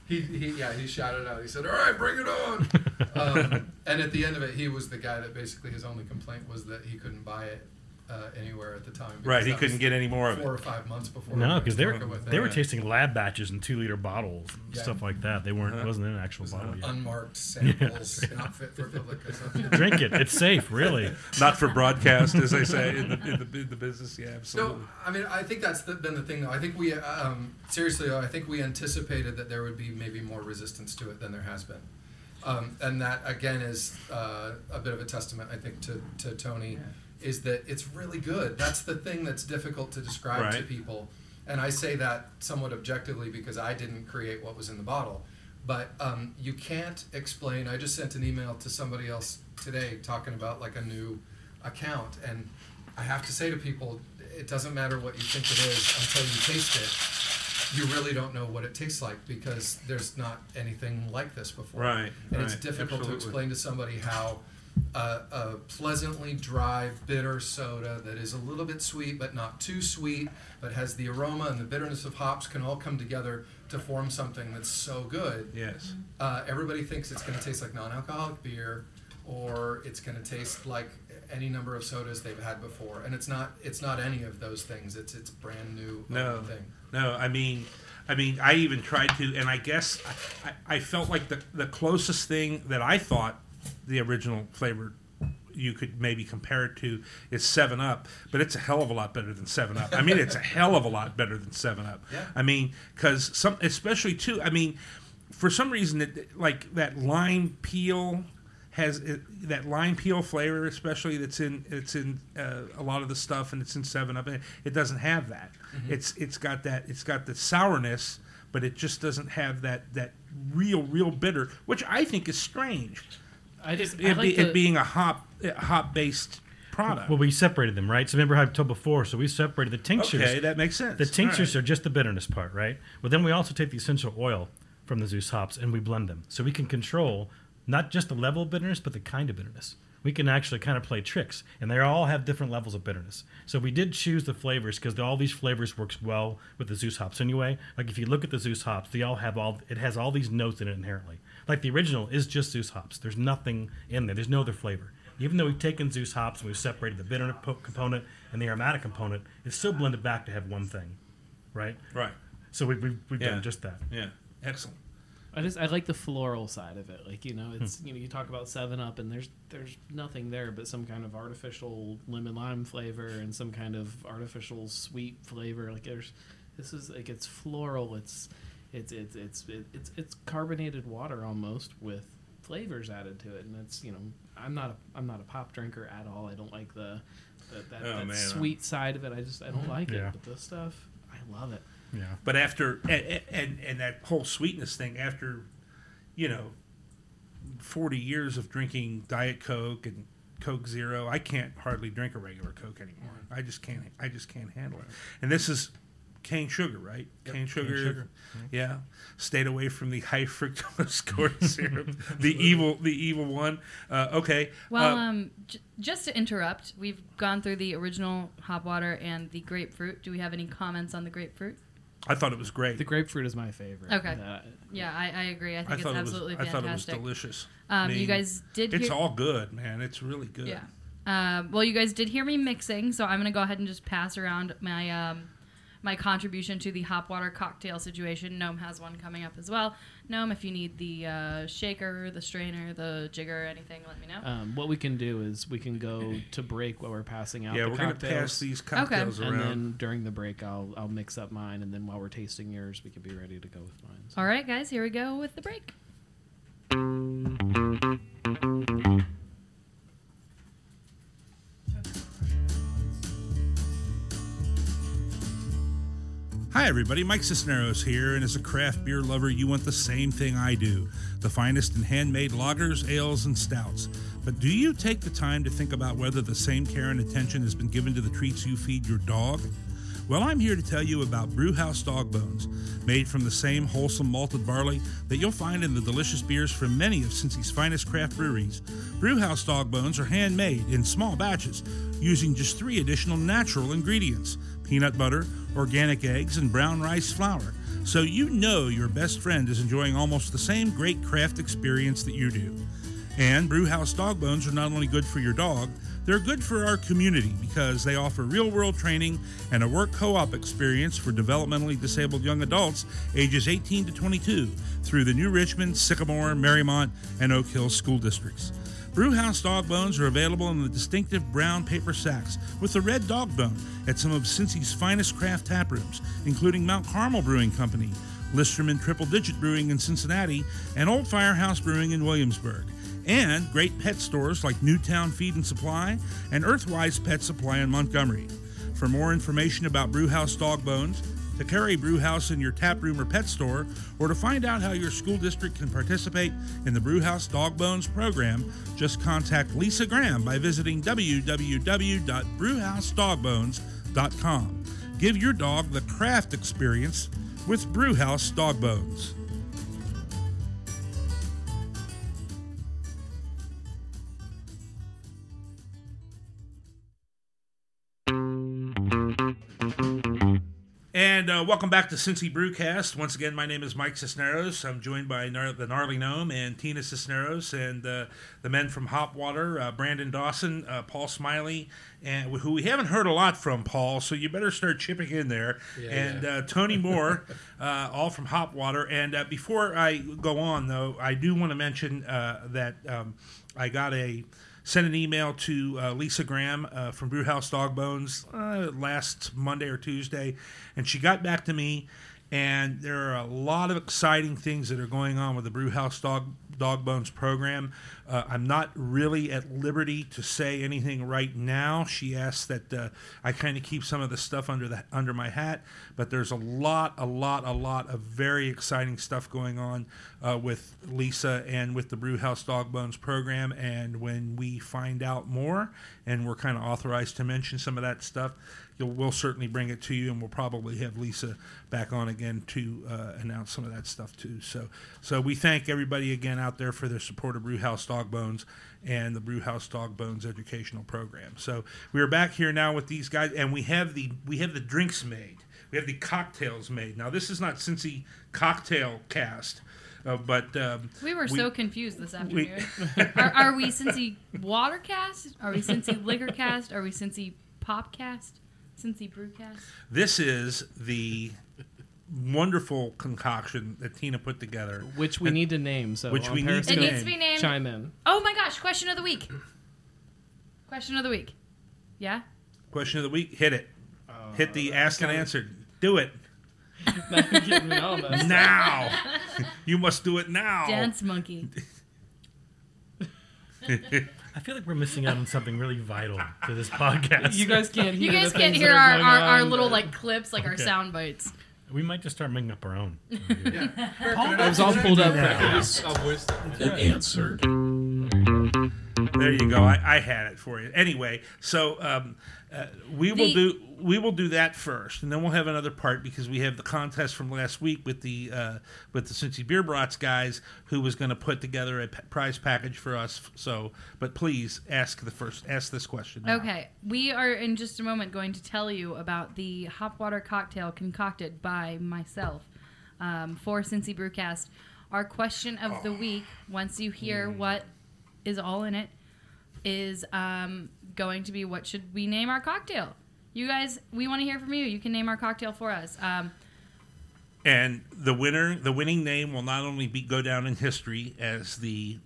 He, he, yeah, he shouted out. He said, "All right, bring it on!" um, and at the end of it, he was the guy that basically his only complaint was that he couldn't buy it uh, anywhere at the time. because Right, he that couldn't was get any more of it. four or five months before. no, because they were they were tasting lab batches in two liter bottles and Yeah. stuff like that. They weren't. Uh-huh. It wasn't in an actual It was bottle yet. unmarked samples, not fit for public consumption. Drink it. It's safe, really. Not for broadcast, as they say in the, in the, in the business. Yeah, absolutely. No, I mean, I think that's the, been the thing, though. I think we, um, seriously, I think we anticipated that there would be maybe more resistance to it than there has been. Um, and that, again, is uh, a bit of a testament, I think, to, to Tony, is that it's really good. That's the thing that's difficult to describe to people. And I say that somewhat objectively because I didn't create what was in the bottle. But um, you can't explain. I just sent an email to somebody else today talking about like a new account. And I have to say to people, it doesn't matter what you think it is until you taste it. You really don't know what it tastes like because there's not anything like this before. Right, And it's right, difficult to explain to somebody how a, a pleasantly dry, bitter soda that is a little bit sweet but not too sweet, but has the aroma and the bitterness of hops can all come together to form something that's so good. Yes. Uh, everybody thinks it's going to taste like non-alcoholic beer, or it's going to taste like any number of sodas they've had before, and it's not. It's not any of those things. It's it's brand new No. thing. No, I mean, I mean, I even tried to, and I guess I, I felt like the the closest thing that I thought the original flavor you could maybe compare it to is Seven Up, but it's a hell of a lot better than Seven Up. I mean, it's a hell of a lot better than Seven Up. Yeah. I mean, because some, especially too. I mean, for some reason, it, like that lime peel has it, that lime peel flavor, especially that's in it's in uh, a lot of the stuff, and it's in Seven Up. It doesn't have that. It's it's got that it's got the sourness, but it just doesn't have that that real real bitter, which I think is strange. I just I It, like be, the, it being a hop hop based product. Well, we separated them, right? So remember how I told before. So we separated the tinctures. okay, that makes sense. The tinctures All right. are just the bitterness part, right? Well, then we also take the essential oil from the Zeus hops and we blend them, so we can control not just the level of bitterness, but the kind of bitterness. We can actually kind of play tricks, and they all have different levels of bitterness. So we did choose the flavors because all these flavors works well with the Zeus hops anyway. Like if you look at the Zeus hops, they all have all it has all these notes in it inherently. Like the original is just Zeus hops. There's nothing in there. There's no other flavor. Even though we've taken Zeus hops and we've separated the bitter component and the aromatic component, it's still blended back to have one thing, right? right. So we, we've, we've Yeah. done just that. Yeah, excellent. I just I like the floral side of it. Like you know, it's Hmm. you know you talk about Seven Up and there's there's nothing there but some kind of artificial lemon lime flavor and some kind of artificial sweet flavor. Like there's this is like it's floral. It's it's it's it's it's it's carbonated water almost with flavors added to it. And it's you know I'm not a I'm not a pop drinker at all. I don't like the that, that, Oh, that man, sweet side of it. I just I don't mm-hmm. like Yeah. it. But this stuff I love it. Yeah. But after and, and and that whole sweetness thing, after you know, forty years of drinking Diet Coke and Coke Zero, I can't hardly drink a regular Coke anymore. Mm-hmm. I just can't. I just can't handle it. And this is cane sugar, right? Cane sugar. sugar. Yeah. Stayed away from the high fructose corn syrup, the evil, the evil one. Uh, okay. Well, Uh, um, j- just to interrupt, we've gone through the original hop water and the grapefruit. Do we have any comments on the grapefruit? I thought it was great. The grapefruit is my favorite. Okay. Uh, Yeah, I, I agree. I think I it's thought it was. absolutely I thought it was delicious. um, I you guys did. It's hear- all good, man. It's really good. Yeah. Um, well, you guys did hear me mixing, so I'm gonna go ahead and just pass around my um, my contribution to the hop water cocktail situation. Gnome has one coming up as well. Gnome, if you need the uh, shaker, the strainer, the jigger, anything, let me know. Um, what we can do is we can go to break while we're passing out Yeah, the we're gonna pass these cocktails and around. then during the break, I'll I'll mix up mine, and then while we're tasting yours, we can be ready to go with mine. So- All right, guys, here we go with the break. Everybody. Mike Cisneros here, and as a craft beer lover, you want the same thing I do the finest in handmade lagers, ales, and stouts. But do you take the time to think about whether the same care and attention has been given to the treats you feed your dog? Well, I'm here to tell you about Brewhouse Dog Bones, made from the same wholesome malted barley that you'll find in the delicious beers from many of Cincy's finest craft breweries. Brewhouse Dog Bones are handmade in small batches using just three additional natural ingredients peanut butter, organic eggs, and brown rice flour. So you know your best friend is enjoying almost the same great craft experience that you do. And Brewhouse Dog Bones are not only good for your dog, they're good for our community because they offer real world training and a work co op experience for developmentally disabled young adults ages 18 to 22 through the New Richmond, Sycamore, Marymount, and Oak Hill school districts. Brewhouse dog bones are available in the distinctive brown paper sacks with the red dog bone at some of Cincy's finest craft tap rooms, including Mount Carmel Brewing Company, Listerman Triple Digit Brewing in Cincinnati, and Old Firehouse Brewing in Williamsburg. And great pet stores like Newtown Feed and Supply and Earthwise Pet Supply in Montgomery. For more information about Brewhouse Dog Bones, to carry Brewhouse in your tap room or pet store, or to find out how your school district can participate in the Brewhouse Dog Bones program, just contact Lisa Graham by visiting www.brewhousedogbones.com. Give your dog the craft experience with Brewhouse Dog Bones. And uh, welcome back to Cincy Brewcast. Once again, my name is Mike Cisneros. I'm joined by the Gnarly Gnome and Tina Cisneros and uh, the men from Hopwater, uh, Brandon Dawson, uh, Paul Smiley, and who we haven't heard a lot from, Paul. So you better start chipping in there. Yeah, and yeah. Uh, Tony Moore, uh, all from Hopwater. And uh, before I go on, though, I do want to mention uh, that um, I got a sent an email to uh, Lisa Graham uh, from Brewhouse Dog Bones uh, last Monday or Tuesday, and she got back to me. And there are a lot of exciting things that are going on with the Brewhouse Dog Dog Bones program. Uh, I'm not really at liberty to say anything right now. She asked that uh, I kind of keep some of the stuff under the under my hat, but there's a lot, a lot, a lot of very exciting stuff going on uh, with Lisa and with the Brewhouse Dog Bones program. And when we find out more, and we're kind of authorized to mention some of that stuff, we'll certainly bring it to you, and we'll probably have Lisa back on again to uh, announce some of that stuff too. So, so we thank everybody again out there for their support of Brewhouse Dog Bones and the Brewhouse Dog Bones educational program. So we are back here now with these guys, and we have the we have the drinks made. We have the cocktails made. Now this is not Cincy cocktail cast, uh, but um, We were We- so confused this we- afternoon. are, are we Cincy Watercast? Are we Cincy Liquorcast? Are we Cincy Popcast? Cincy Brewcast? this is the wonderful concoction that Tina put together. Which we And- need to name. So Which we need to It name. needs to be named. Chime in. Oh my gosh! Question of the week. Question of the week. Yeah. Question of the week. Hit it. Hit the Uh, ask and answer. Do it Now you're getting me all messed up. now. you must do it now. Dance monkey. I feel like we're missing out on something really vital to this podcast. You guys can't hear. You guys can't hear our, our, our little like clips, like our sound bites. we might just start making up our own. yeah i was all pulled up. for of wisdom. answered. There you go. I, I had it for you. Anyway, so um, uh, we will The- do we will do that first, and then we'll have another part because we have the contest from last week with the uh, with the Cincy Beer Brats guys who was going to put together a p- prize package for us. So, but please ask the first ask this question. now. Okay, we are in just a moment going to tell you about the hop water cocktail concocted by myself um, for Cincy Brewcast. Our question of the week, once you hear what is all in it, is um, going to be what should we name our cocktail? you guys, we want to hear from you. You can name our cocktail for us. Um, And the winner, the winning name will not only be go down in history as the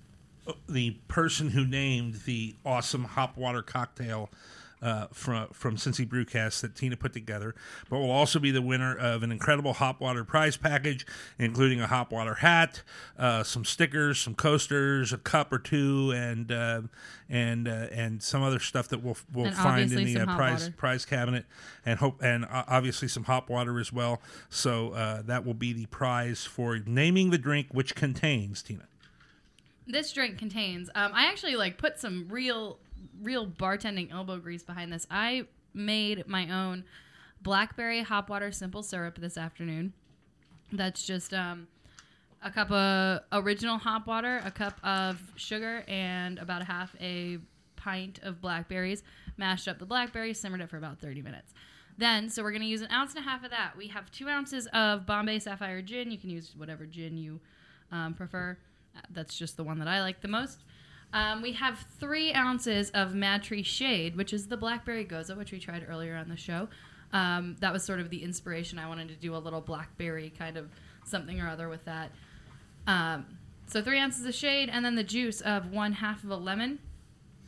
the person who named the awesome hop water cocktail uh, from from Cincy Brewcast that Tina put together, but will also be the winner of an incredible hop water prize package, including a hop water hat, uh, some stickers, some coasters, a cup or two, and uh, and uh, and some other stuff that we'll we'll And find in the uh, prize water. prize cabinet, and hope and uh, obviously some hop water as well. So uh, that will be the prize for naming the drink, which contains Tina. this drink contains. Um, I actually like put some real, real bartending elbow grease behind this. I made my own blackberry hop water simple syrup this afternoon. That's just um, a cup of original hop water, a cup of sugar, and about a half a pint of blackberries. Mashed up the blackberries, simmered it for about 30 minutes. Then, so we're going to use an ounce and a half of that. We have two ounces of Bombay Sapphire gin. You can use whatever gin you um, prefer. That's just the one that I like the most. Um, we have three ounces of Mad Tree Shade, which is the blackberry gose, which we tried earlier on the show. Um, that was sort of the inspiration. I wanted to do a little blackberry kind of something or other with that. Um, so three ounces of shade, and then the juice of one half of a lemon.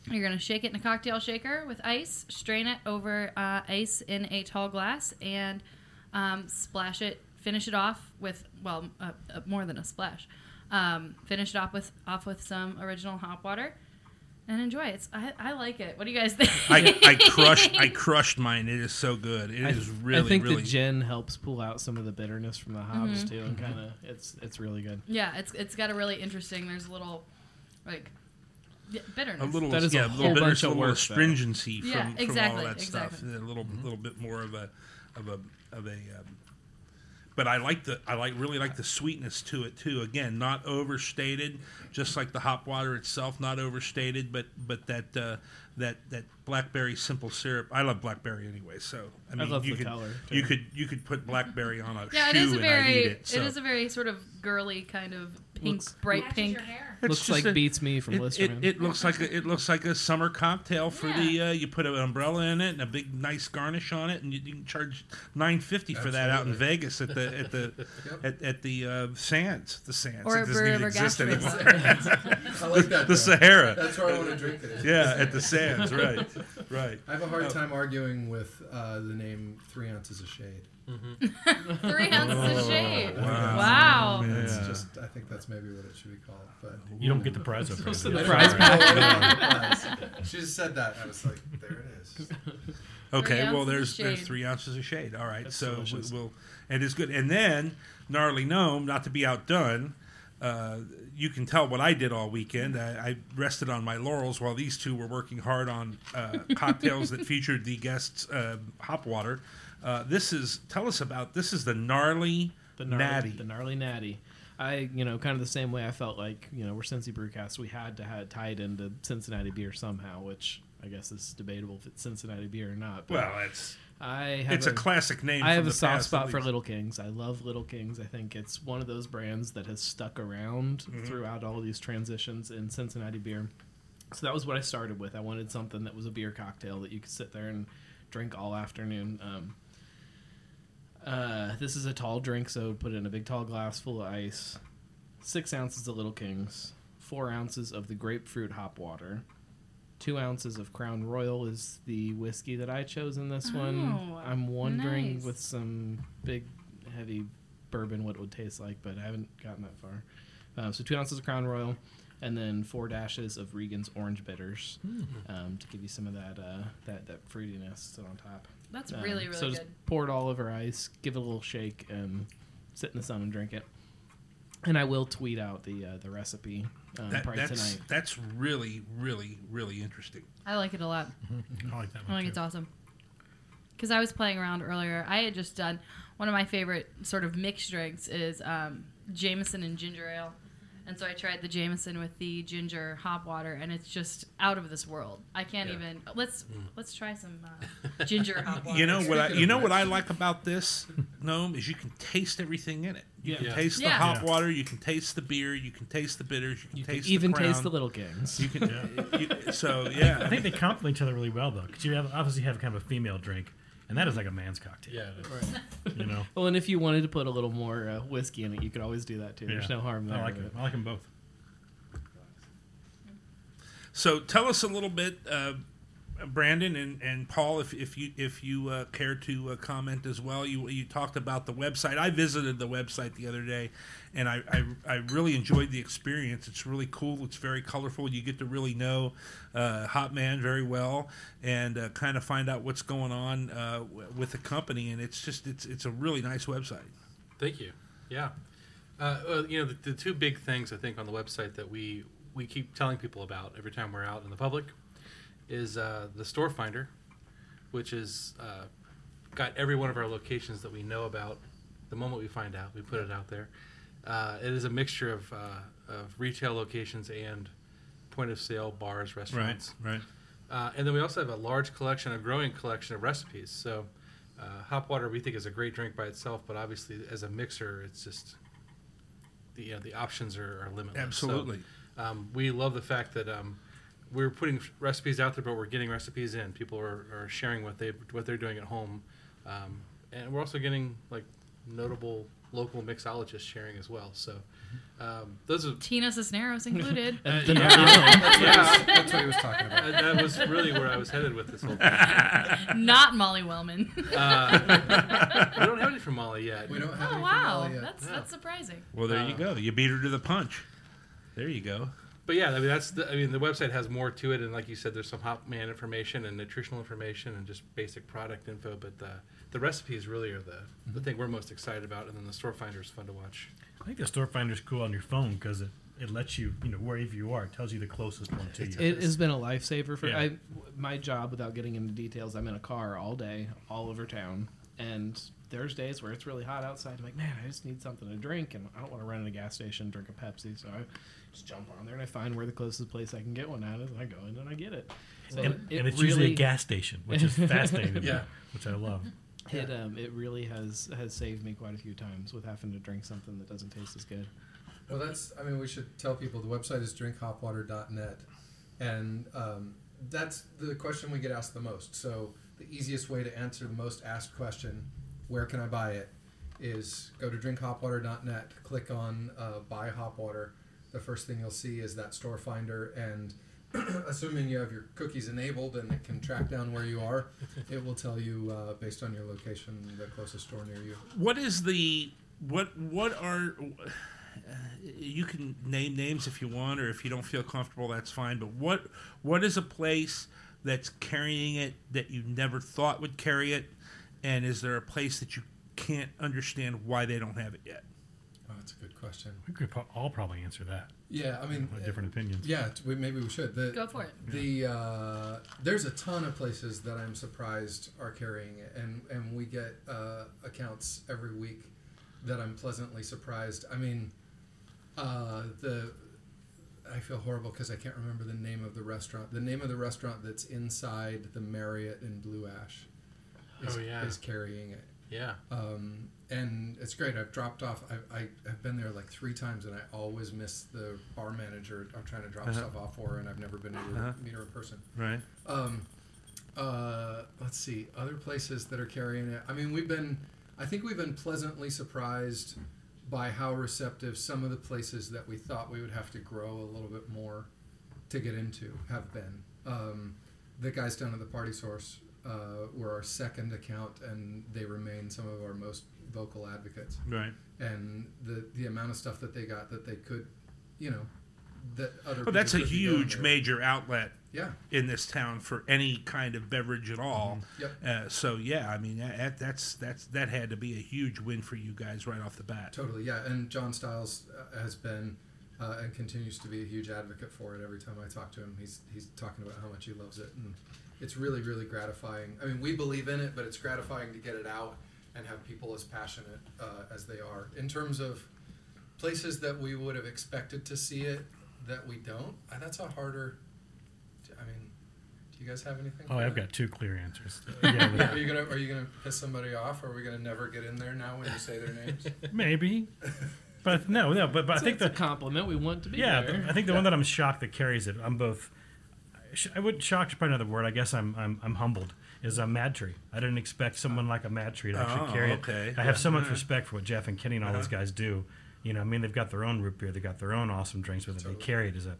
You're gonna shake it in a cocktail shaker with ice. Strain it over uh, ice in a tall glass, and um, splash it. Finish it off with well, uh, uh, more than a splash. Um, finish it off with off with some original hop water, and enjoy it. It's, I, I like it. What do you guys think? I, I crushed I crushed mine. It is so good. It I, is really I think really the gin helps pull out some of the bitterness from the hops too, and kind of it's it's really good. yeah, it's it's got a really interesting. There's a little like bitterness. a little That is a yeah, a whole little bit bunch a little astringency from, Yeah, from all exactly, stuff. exactly. A little little bit more of a of a of a. Um, but I like the I like really like the sweetness to it too. Again, not overstated, just like the hop water itself, not overstated, but but that uh, that that blackberry simple syrup. I love blackberry anyway, so I mean love you the could color, you could you could put blackberry on a yeah, shoe it is a and I'd eat it. So. it is a very sort of girly kind of pink, Looks- bright Matches pink. Your hair. It's Looks like a- beats me from It, it, Listerine. it looks like a, it looks like a summer cocktail for Yeah. the uh, you put an umbrella in it and a big nice garnish on it and you, you can charge nine fifty for that out in Vegas at the at the at, at the uh, Sands the Sands Or it a doesn't even exist anymore I like that. the though. Sahara That's where I want to drink it. yeah at the Sands right right I have a hard Oh. time arguing with uh, the name Three Ounces of Shade. Three ounces of shade. Wow. Wow. It's Yeah. just, I think that's maybe what it should be called. But You don't get the prize over Goes the I prize don't pack. know. She just said that. I was like, there it is. Okay, well, there's there's three ounces of shade. All right, That's so we, delicious. we'll and it's good. And then gnarly gnome, not to be outdone. Uh, you can tell what I did all weekend. I, I rested on my laurels while these two were working hard on uh, cocktails that featured the guests' uh, hop water. Uh, this is tell us about this is the gnarly, the gnarly, natty. the gnarly natty. I, you know, kind of the same way I felt like, you know, we're Cincy Brewcast. We had to have tie it into Cincinnati beer somehow, which I guess is debatable if it's Cincinnati beer or not. But well, it's I have it's a, classic name. I have a soft spot for. Little Kings. I love Little Kings. I think it's one of those brands that has stuck around Mm-hmm. throughout all these transitions in Cincinnati beer. So that was what I started with. I wanted something that was a beer cocktail that you could sit there and drink all afternoon. Um, uh, this is a tall drink, so put it in a big tall glass full of ice. Six ounces of Little Kings, four ounces of the grapefruit hop water, two ounces of Crown Royal is the whiskey that I chose in this one. Oh, I'm wondering nice. with some big, heavy bourbon what it would taste like, but I haven't gotten that far. Uh, so two ounces of Crown Royal, and then four dashes of Regan's Orange Bitters um, to give you some of that uh, that that fruitiness on top. That's Um, really, really so good. just pour it all over ice, give it a little shake, and sit in the sun and drink it. And I will tweet out the uh, the recipe um, That, probably that's tonight. that's really really really interesting. I like it a lot. I like that I think too. it's awesome. Because I was playing around earlier. I had just done one of my favorite sort of mixed drinks is um, Jameson and ginger ale. And so I tried the Jameson with the ginger hop water, and it's just out of this world. I can't Yeah. even. Let's let's try some uh, ginger hop water. You know what I you know what I like about this gnome is you can taste everything in it. You can Yeah. taste the hop Yeah. water, you can taste the beer, you can taste the bitters, you can You can taste even the taste the Little Kings. You can, you- so yeah. I think they complement each other really well, though, because you have, obviously have kind of a female drink and that is like a man's cocktail. Yeah, it is. you know. Well, and if you wanted to put a little more uh, whiskey in it, you could always do that too. There's no harm there. I like with it. I like them both. So tell us a little bit, uh, Brandon and, and Paul, if, if you if you uh, care to uh, comment as well. You you talked about the website. I visited the website the other day, and I, I, I really enjoyed the experience. It's really cool. It's very colorful. You get to really know uh, Hop Man very well and uh, kind of find out what's going on uh, w- with the company. And it's just it's it's a really nice website. Thank you. Yeah. Uh, well, you know, the, the two big things I think on the website that we we keep telling people about every time we're out in the public is uh, the store finder, which is uh, got every one of our locations that we know about. The moment we find out, we put it out there. Uh, it is a mixture of, uh, of retail locations and point of sale bars, restaurants. right. Uh, and then we also have a large collection, a growing collection of recipes. So, uh, hop water we think is a great drink by itself, but obviously as a mixer, it's just the you know, the options are, are limitless. Absolutely. So, um, we love the fact that um, we're putting recipes out there, but we're getting recipes in. People are, are sharing what they what they're doing at home, um, and we're also getting like notable local mixologists sharing as well. So, um, those are Tina Cisneros included. uh, The yeah, That's, that's what he was talking about. uh, that was really where I was headed with this whole thing. Not Molly Wellman. Uh, we don't have any from Molly yet. We don't have oh any wow, from yet. that's Yeah. that's surprising. Well, there you Uh, go. You beat her to the punch. There you go. But yeah, I mean that's the, I mean the website has more to it, and like you said, there's some Hop Man information and nutritional information and just basic product info. But the the recipes really are the the thing we're most excited about, and then the store finder is fun to watch. I think the store finder is cool on your phone because it, it lets you, you know, wherever you are, it tells you the closest one to you. It has been a lifesaver for Yeah. I, my job. Without getting into details, I'm in a car all day, all over town, and there's days where it's really hot outside. I'm like, man, I just need something to drink, and I don't want to run in a gas station and drink a Pepsi, so I just jump on there and I find where the closest place I can get one at is. And I go in and I get it. So and, it and it's usually a gas station, which is fascinating to me, Yeah. which I love. It um it really has has saved me quite a few times with having to drink something that doesn't taste as good. Well, that's. I mean, we should tell people the website is drinkhopwater.net, and um, that's the question we get asked the most. So the easiest way to answer the most asked question, "Where can I buy it?" is go to drinkhopwater.net, click on uh, Buy Hop Water. The first thing you'll see is that store finder, and assuming you have your cookies enabled and it can track down where you are, it will tell you uh, based on your location the closest store near you. What is the what what are uh, you can name names if you want or if you don't feel comfortable that's fine but what what is a place that's carrying it that you never thought would carry it and is there a place that you can't understand why they don't have it yet Oh, that's a good question. We could all probably answer that. Yeah, I mean, with different opinions. Yeah, we, maybe we should. The, Go for it. The uh, there's a ton of places that I'm surprised are carrying it, and and we get uh, accounts every week that I'm pleasantly surprised. I mean, uh, the I feel horrible because I can't remember the name of the restaurant. The name of the restaurant that's inside the Marriott in Blue Ash is, Oh, yeah. is carrying it. Yeah. Um, and it's great. I've dropped off. I, I have been there like three times, and I always miss the bar manager. I'm trying to drop Uh-huh. stuff off for her, and I've never been able to Uh-huh. meet her in person. right Um, uh, let's see other places that are carrying it. I mean, we've been. I think we've been pleasantly surprised by how receptive some of the places that we thought we would have to grow a little bit more to get into have been. Um, the guys down at the Party Source uh, were our second account, and they remain some of our most vocal advocates. right And the the amount of stuff that they got that they could, you know, that other. well that's a people could be going huge major outlet Yeah. in this town for any kind of beverage at all Yep. uh, so yeah i mean that, that's that's that had to be a huge win for you guys right off the bat Totally, yeah. And John Stiles uh, has been uh, and continues to be a huge advocate for it. Every time I talk to him, he's he's talking about how much he loves it, and it's really really gratifying. I mean, we believe in it, but it's gratifying to get it out and have people as passionate uh, as they are. In terms of places that we would have expected to see it that we don't, uh, that's a harder. I mean, do you guys have anything? Oh, I've that? got two clear answers. Yeah, Yeah, are you gonna are you gonna piss somebody off? Or are we gonna never get in there now when you say their names? maybe, but no, no. But, but I So think it's a the compliment. We want to be yeah, there. I think the Yeah. one that I'm shocked that carries it. I'm both. sh- I would shocked is probably another word. I guess I'm I'm, I'm humbled. Is a Mad Tree. I didn't expect someone like a Mad Tree to actually Oh, carry it. okay. I have so much respect for what Jeff and Kenny and all those Uh-huh. guys do. You know, I mean, they've got their own root beer, they've got their own awesome drinks, but they carry it as a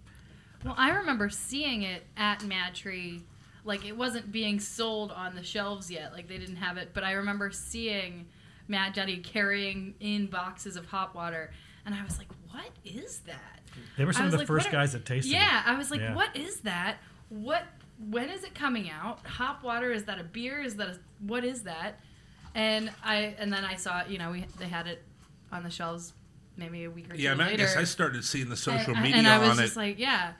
Well, I remember seeing it at Mad Tree. Like it wasn't being sold on the shelves yet. Like they didn't have it, but I remember seeing Mad Daddy carrying in boxes of hop water, and I was like, "What is that?" They were some of the like, first are- guys that tasted Yeah, it. Yeah, I was like, Yeah. "What is that? What? When is it coming out? Hop water? Is that a beer? Is that a what is that?" And I and then I saw, you know, we they had it on the shelves maybe a week or two Yeah, I, mean, I later. guess I started seeing the social and, media and I was on just it like, "Yeah."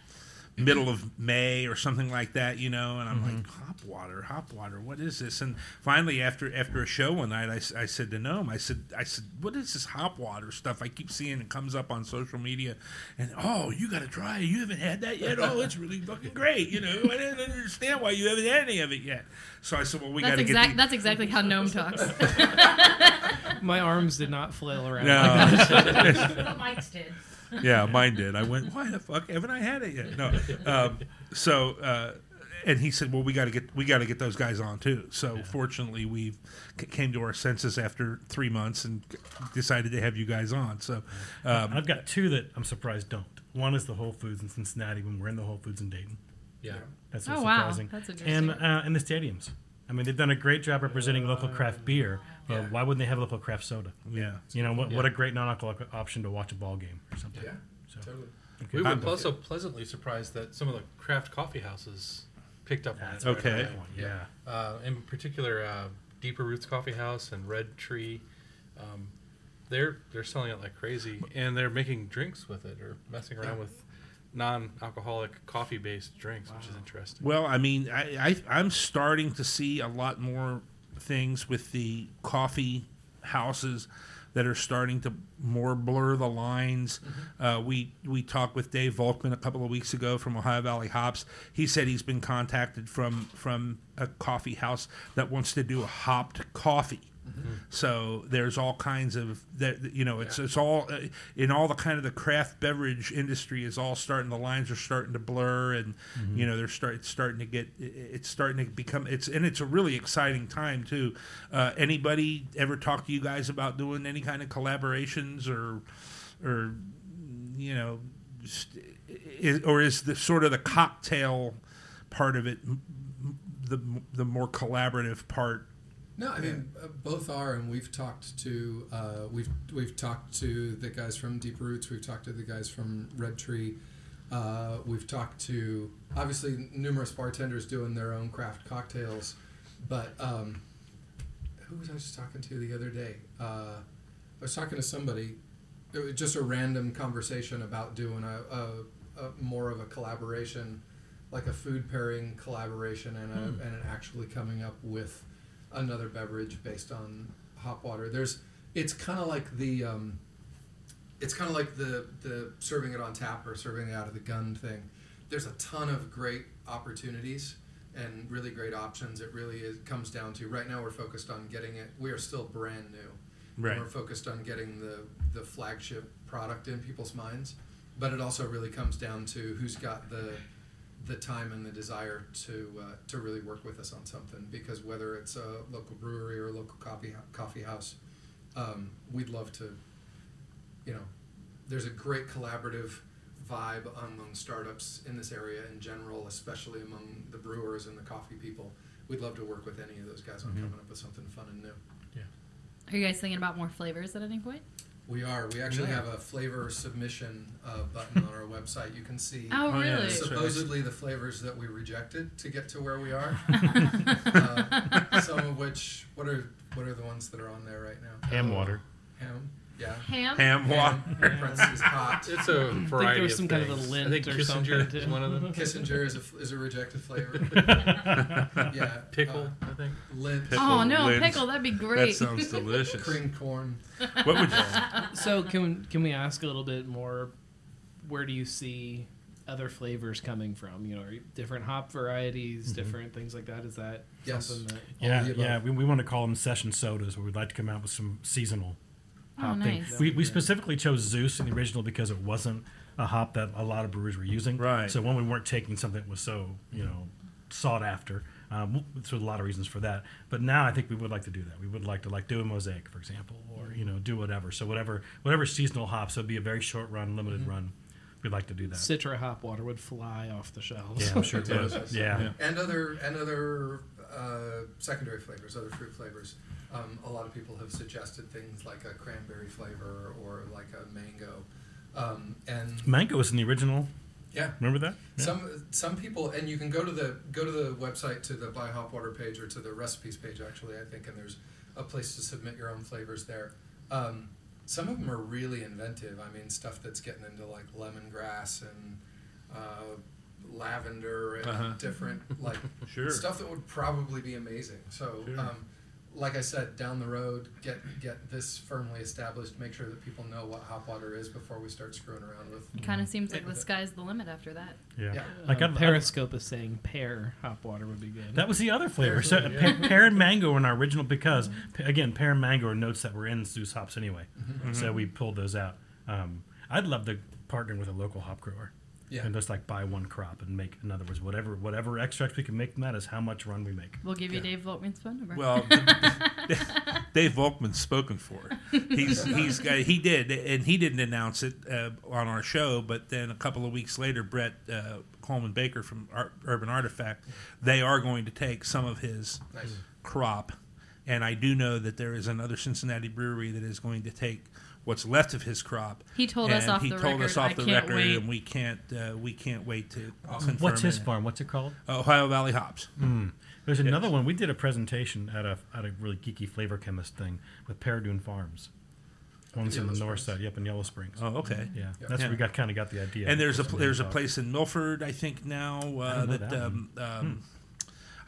Middle of May or something like that, you know, and I'm Mm-hmm. like, hop water, hop water, what is this? And finally, after after a show one night, I said to Gnome, I said, I said, what is this hop water stuff? I keep seeing it comes up on social media, and oh, you got to try it. You haven't had that yet? Oh, it's really fucking great. You know, I didn't understand why you haven't had any of it yet. So I said, well, we got to exact. get. That's exactly how Gnome talks. My arms did not flail around. No. but Mike's did. Yeah, mine did. I went, why the fuck haven't I had it yet? No. Um, so, uh, and he said, well, we got to get we got to get those guys on too. So, fortunately, we c- came to our senses after three months and decided to have you guys on. So, um, I've got two that I'm surprised don't. One is the Whole Foods in Cincinnati when we're in the Whole Foods in Dayton. Yeah. That's so Oh, what's wow. surprising. That's interesting. And uh, and the stadiums. I mean, they've done a great job representing local craft beer. But Yeah. why wouldn't they have a local craft soda? yeah. You know, what, what a great non-alcoholic option to watch a ball game or something. Yeah, So, totally. okay. We were I'm- also pleasantly surprised that some of the craft coffee houses picked up on That's it. a Okay. great one, Yeah. Uh, in particular, uh, Deeper Roots Coffee House and Red Tree, um, they're they're selling it like crazy, and they're making drinks with it or messing around with non-alcoholic coffee-based drinks, which is interesting. Well, I mean, I, I I'm starting to see a lot more things with the coffee houses that are starting to more blur the lines. Uh, we we talked with Dave Volkman a couple of weeks ago from Ohio Valley Hops. He said he's been contacted from from a coffee house that wants to do a hopped coffee. So there's all kinds of that. You know, it's it's all uh, in all the kind of the craft beverage industry is all starting. The lines are starting to blur, and you know they're start it's starting to get it's starting to become it's and it's a really exciting time too. Uh, anybody ever talk to you guys about doing any kind of collaborations or or you know, is, or is the sort of the cocktail part of it m- m- the the more collaborative part? No, I mean uh, both are, and we've talked to uh, we've we've talked to the guys from Deep Roots. We've talked to the guys from Red Tree. Uh, we've talked to obviously numerous bartenders doing their own craft cocktails, but um, who was I just talking to the other day? Uh, I was talking to somebody. It was just a random conversation about doing a, a, a more of a collaboration, like a food pairing collaboration, and a, and it actually coming up with another beverage based on hop water. There's it's kind of like the um, it's kind of like the the serving it on tap or serving it out of the gun thing. There's a ton of great opportunities and really great options. It really is, comes down to right now we're focused on getting it. We are still brand new. Right. We're focused on getting the the flagship product in people's minds, but it also really comes down to who's got the the time and the desire to uh, to really work with us on something. Because whether it's a local brewery or a local coffee coffee house, um, we'd love to. You know, there's a great collaborative vibe among startups in this area in general, especially among the brewers and the coffee people. We'd love to work with any of those guys on coming up with something fun and new. Yeah. Are you guys thinking about more flavors at any point? We are. We actually Yeah. have a flavor submission uh, button on our website. You can see Oh, Oh, yeah, really? right. supposedly the flavors that we rejected to get to where we are. uh, some of which, what are what are the ones that are on there right now? Ham water. Ham. Yeah. Ham. Ham water. Ham, in parentheses, hot. It's a I think variety there was of some kind of a things. lint I think or Kissinger something. is one of them. Kissinger is a, is a rejected flavor. yeah. Pickle, uh, I think. lint. Pickle. Oh no, Lint. pickle! That'd be great. That sounds delicious. Cream corn. What would you? So can can we ask a little bit more? Where do you see other flavors coming from? You know, different hop varieties, different things like that. Is that Yes. something that? Yeah, of the above. yeah. We, we want to call them session sodas, where we'd like to come out with some seasonal Oh, hop thing. nice. We, we specifically chose Zeus in the original because it wasn't a hop that a lot of brewers were using. Right. So when we weren't taking something that was so you know sought after, um, so a lot of reasons for that. But now I think we would like to do that. We would like to like do a mosaic, for example, or you know do whatever. So whatever whatever seasonal hop. So it'd be a very short run, limited run. We'd like to do that. Citra hop water would fly off the shelves. Yeah, I'm sure it Yeah. would. Yeah. Yeah. and other and other uh, secondary flavors, other fruit flavors. Um, a lot of people have suggested things like a cranberry flavor or like a mango, um, and Mango was in the original. yeah, Remember that? Yeah. some some people, and you can go to the go to the website to the buy hop water page or to the recipes page actually, I think, and there's a place to submit your own flavors there. Um, some of them are really inventive. I mean, stuff that's getting into like lemongrass and uh, lavender and Uh-huh. different like Sure. stuff that would probably be amazing. So, Sure. um, like I said, down the road, get get this firmly established. Make sure that people know what hop water is before we start screwing around with. It kind of mm-hmm. seems like the sky's the limit after that. Yeah. Yeah. Like uh, I'd- I'd- Periscope is saying pear hop water would be good. That was the other flavor. So pe- pear and mango were in our original because mm-hmm. pe- again, pear and mango are notes that were in Zeus hops anyway. Mm-hmm. So we pulled those out. Um, I'd love to partner with a local hop grower Yeah. and just like buy one crop and make. In other words, whatever whatever extracts we can make from that is how much run we make. We'll give you Yeah. Dave Volkman's phone number. Well, Dave Volkman's spoken for. He's he's got, he did, and he didn't announce it uh, on our show. But then a couple of weeks later, Bret uh, Kollmann Baker from Ar- Urban Artifact, they are going to take some of his Nice. crop, and I do know that there is another Cincinnati brewery that is going to take what's left of his crop. He told us off he the told us record, off "I the can't record, wait." and we can't uh, we can't wait to confirm What's his it. farm? What's it called? Ohio Valley Hops. There's another one. We did a presentation at a at a really geeky flavor chemist thing with Paradune Farms. One's in the Yellow north Springs. side. Yep, in Yellow Springs. Oh, okay. Yeah, Yeah. that's Yeah. where we got kind of got the idea. And there's a Some there's a place in Milford, I think now uh, don't know that, that um, um,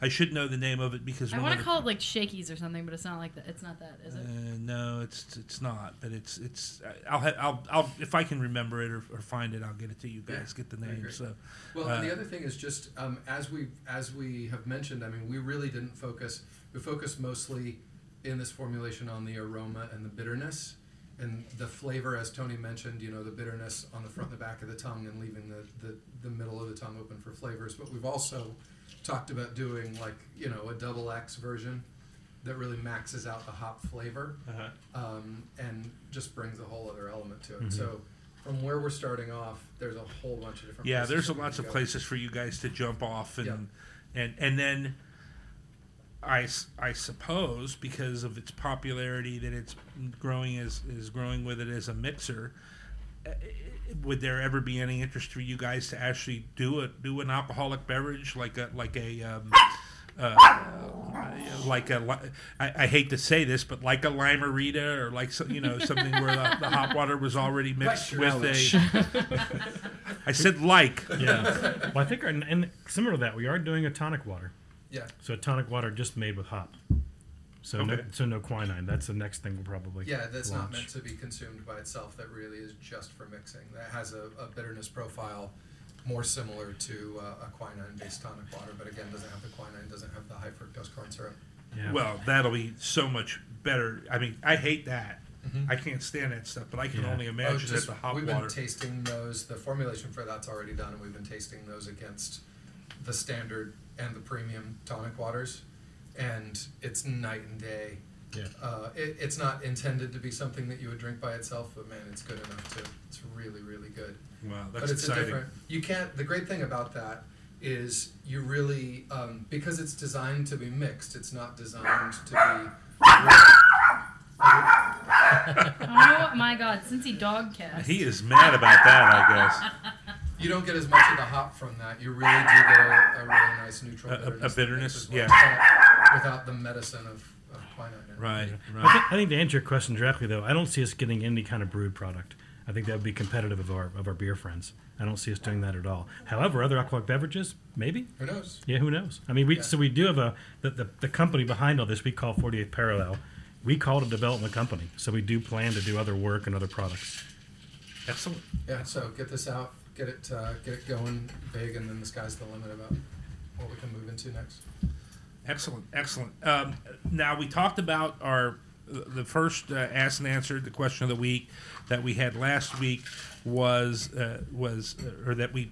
I should know the name of it because I one want to call it like Shakey's or something, but it's not like that. It's not that, is it? Uh, no, it's it's not. But it's it's. I'll ha- I'll I'll if I can remember it or, or find it, I'll get it to you guys. Get the name. So Well, Uh, and the other thing is just um, as we as we have mentioned, I mean, we really didn't focus. We focused mostly in this formulation on the aroma and the bitterness and the flavor, as Tony mentioned. You know, the bitterness on the front and the back of the tongue, and leaving the the, the middle of the tongue open for flavors. But we've also talked about doing like you know a double X version that really maxes out the hop flavor um, and just brings a whole other element to it. So. From where we're starting off, there's a whole bunch of different. yeah, there's a lots of places for you guys to jump off and and and then. I, I suppose because of its popularity that it's growing as is growing with it as a mixer, uh, would there ever be any interest for you guys to actually do a do an alcoholic beverage like a like a um, uh, like a li- I, I hate to say this, but like a limerita or like so, you know something where the, the hop water was already mixed with a. I said like. Yeah. well, I think, our, and similar to that, we are doing a tonic water. Yeah. So a tonic water just made with hop. So no, Okay. so no quinine. That's the next thing we'll probably. Yeah, that's not launch. meant to be consumed by itself. That really is just for mixing. That has a, a bitterness profile more similar to uh, a quinine-based tonic water, but again, doesn't have the quinine, doesn't have the high fructose corn syrup. Yeah. Well, that'll be so much better. I mean, I hate that. I can't stand that stuff, but I can Yeah. only Oh, imagine just- that the hop we've water. been tasting those. The formulation for that's already done, and we've been tasting those against the standard and the premium tonic waters, and it's night and day. Yeah. Uh, it, it's not intended to be something that you would drink by itself, but man, it's good enough to. It's really, really good. wow, but that's it's exciting. a different. You can't. The great thing about that is you really um, because it's designed to be mixed. It's not designed to be. oh my god, Cincy dog cast. He is mad about that, I guess. You don't get as much of the hop from that. You really do get a, a really nice neutral A- a- a bitterness. that bitterness, mixes well yeah. Without, without the medicine of, of quinine. in it. Right, I right. think, I think to answer your question directly, though, I don't see us getting any kind of brewed product. I think that would be competitive of our of our beer friends. I don't see us doing that at all. However, other alcoholic beverages, maybe. Who knows? Yeah, who knows? I mean, we Yeah. so we do have a the, the the company behind all this we call 48th Parallel. We call it a development company, so we do plan to do other work and other products. Excellent. Yeah. So get this out. Get it. Uh, get it going big, and then the sky's the limit about what we can move into next. Excellent, excellent. Um, now we talked about our the first uh, asked and answered the question of the week that we had last week was uh, was uh, or that we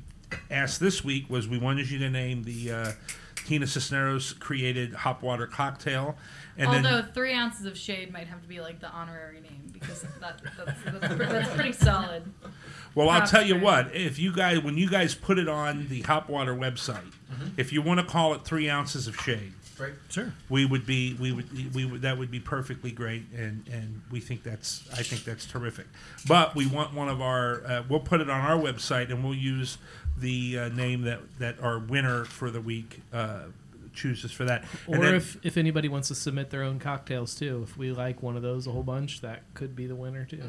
asked this week was we wanted you to name the uh, Tina Cisneros created hop water cocktail, and Although then three ounces of shade might have to be like the honorary name because that, that's, that's, that's pretty solid. well I'll tell you what if you guys when you guys put it on the hop water website, if you want to call it three ounces of shade. Right. Sure. we would be we would we would that would be perfectly great and and we think that's I think that's terrific but we want one of our uh, we'll put it on our website and we'll use the uh, name that that our winner for the week uh, chooses for that Or And then- if, if anybody wants to submit their own cocktails too, if we like one of those a whole bunch, that could be the winner too.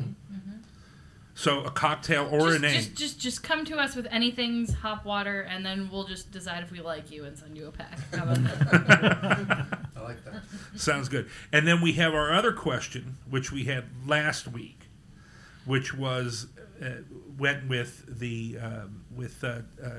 So a cocktail or just, a name Just, just, just come to us with anything's hop water, and then we'll just decide if we like you and send you a pack. How about that? I like that. Sounds good. And then we have our other question, which we had last week, which was uh, went with the um, with uh, uh,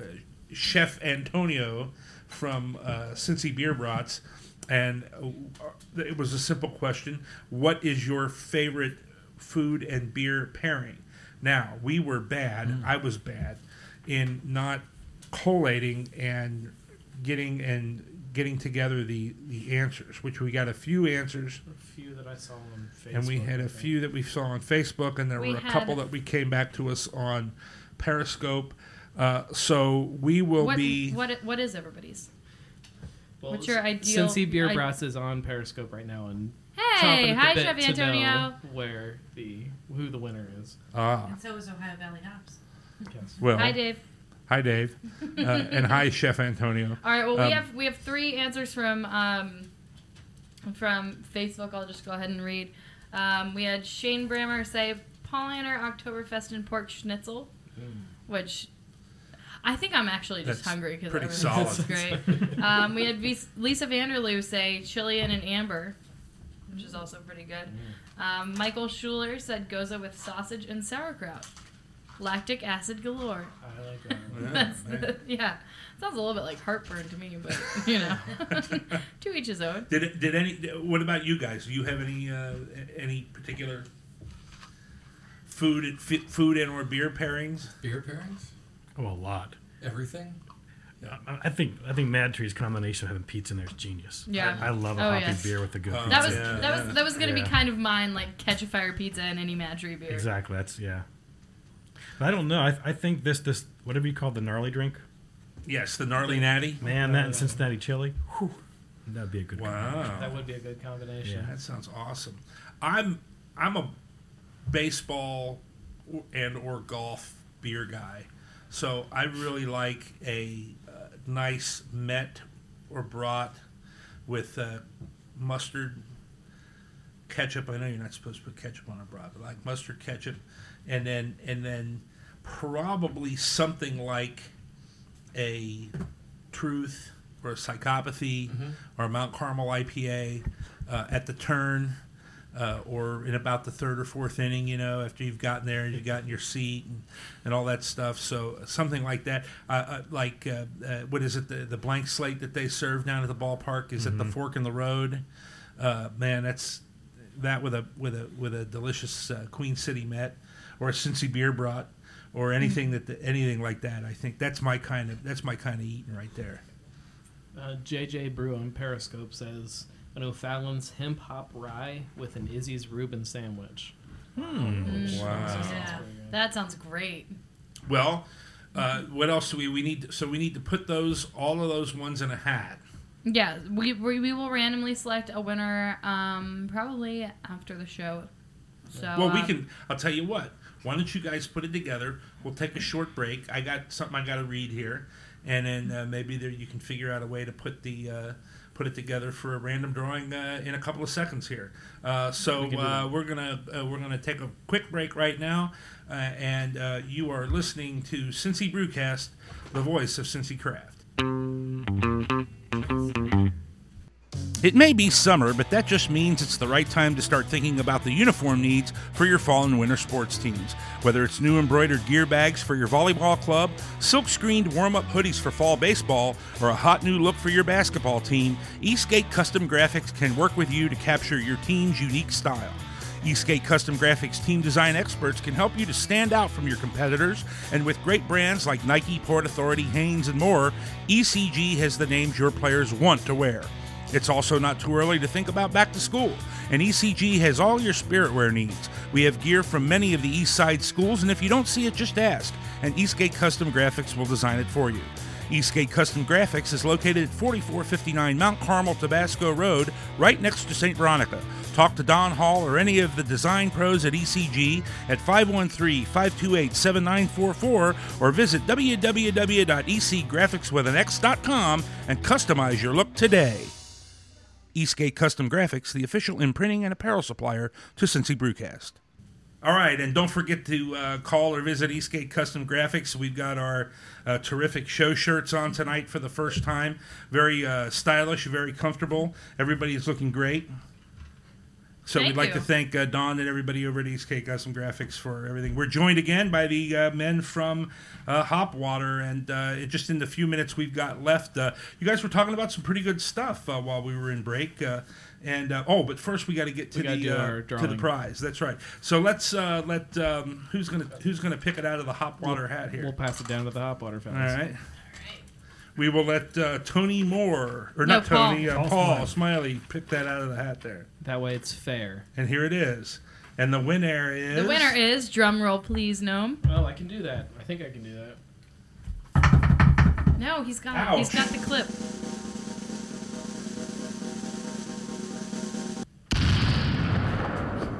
Chef Antonio from uh, Cincy Beer Brats, and uh, it was a simple question: What is your favorite food and beer pairing? Now we were bad. I was bad in not collating and getting and getting together the the answers, which we got a few answers, A few that I saw on Facebook. and we had a few that we saw on Facebook, and there We were a couple that we came back to us on Periscope. Uh, so we will what, be. what, what is everybody's? Well, What's your ideal- Cincy Beer I- Brats is on Periscope right now and Hey, chomping at the hi, bit Chef Antonio. where the who the winner is. Ah, And so is Ohio Valley Hops. Yes. well, Hi, Dave. hi, Dave, uh, and hi, Chef Antonio. All right. Well, Um, we have we have three answers from um, from Facebook. I'll just go ahead and read. Um, we had Shane Brammer say Paulaner Oktoberfest and pork schnitzel, which I think I'm actually just That's hungry because pretty everything solid. is great. um, we had Vis- Lisa Vanderloo say Chilean and amber, which is also pretty good. Um, Michael Schuler said gose with sausage and sauerkraut. Lactic acid galore. I like that. Yeah, That's the, yeah. Sounds a little bit like heartburn to me, but you know, to each his own. Did it, did any? What about you guys? Do you have any uh, any particular food fi- food and or beer pairings? Beer pairings? Oh, a lot. Everything? I, I think I think Mad Tree's combination of having pizza in there is genius. Yeah. I, I love a Oh, hoppy yes. beer with a good Oh, pizza. That was Yeah, that was that was gonna Yeah. be kind of mine, like catch a fire pizza and any Mad Tree beer. Exactly. That's yeah. But I don't know. I, I think this this whatever you call the gnarly drink, Yes, the gnarly natty. man, that and Cincinnati chili, whew, that'd be a good. combination. Wow, That would be a good combination. Yeah. that sounds awesome. I'm I'm a baseball and or golf beer guy, so I really like a uh, nice Mett or brat with uh, mustard ketchup. I know you're not supposed to put ketchup on a brat, but like mustard ketchup, and then and then probably something like a Truth or a Psychopathy or a Mount Carmel IPA uh, at the turn. Uh, or in about the third or fourth inning, you know, after you've gotten there and you've gotten your seat and, and all that stuff. So something like that, uh, uh, like uh, uh, what is it, the, the blank slate that they serve down at the ballpark? Is it the Fork in the Road? Uh, man, that's that with a with a with a delicious uh, Queen City Mett or a Cincy beer brat or anything that the, anything like that. I think that's my kind of that's my kind of eating right there. Uh, JJ Brew on Periscope says an O'Fallon's hemp hop rye with an Izzy's Reuben sandwich. Hmm. Wow. Yeah. That sounds great. Well, uh, what else do we we need? To, so we need to put those all of those ones in a hat. Yeah, we, we, we will randomly select a winner um, probably after the show. So Well, we um, can. I'll tell you what. Why don't you guys put it together? We'll take a short break. I got something I got to read here, and then uh, maybe there you can figure out a way to put the uh, put it together for a random drawing uh, in a couple of seconds here. Uh, so we uh, we're gonna uh, we're gonna take a quick break right now, uh, and uh, you are listening to Cincy Brewcast, the voice of Cincy Craft. It may be summer, but that just means it's the right time to start thinking about the uniform needs for your fall and winter sports teams. Whether it's new embroidered gear bags for your volleyball club, silk screened warm up hoodies for fall baseball, or a hot new look for your basketball team, Eastgate Custom Graphics can work with you to capture your team's unique style. Eastgate Custom Graphics team design experts can help you to stand out from your competitors, and with great brands like Nike, Port Authority, Hanes, and more, ECG has the names your players want to wear. It's also not too early to think about back to school, and ECG has all your spirit wear needs. We have gear from many of the East Side schools, and if you don't see it, just ask, and Eastgate Custom Graphics will design it for you. Eastgate Custom Graphics is located at 4459 Mount Carmel Tobasco Road, right next to St. Veronica. Talk to Don Hall or any of the design pros at ECG at 513 528 7944 or visit www.ecgraphicswithanx.com and customize your look today. Eastgate Custom Graphics, the official imprinting and apparel supplier to Cincy Brewcast. All right, and don't forget to uh, call or visit Eastgate Custom Graphics. We've got our uh, terrific show shirts on tonight for the first time. Very uh, stylish, very comfortable. Everybody's looking great. So Thank we'd like you. to thank uh, Don and everybody over at Eastgate Custom Graphics for everything. We're joined again by the uh, men from uh, Hopwater, and uh, it, just in the few minutes we've got left, uh, you guys were talking about some pretty good stuff uh, while we were in break. Uh, and uh, oh, but first we got to get to the uh, to the prize. That's right. So let's uh, let um, who's gonna who's gonna pick it out of the Hopwater hat here. We'll pass it down to the hop water All fellas. right. We will let uh, Tony Moore, or No, not Tony, Paul. uh, Paul Paul Smiley, pick that out of the hat there. That way it's fair. And here it is. And the winner is. The winner is drum roll, please, gnome. Well, I can do that. I think I can do that. No, he's got he's Ouch. got the clip.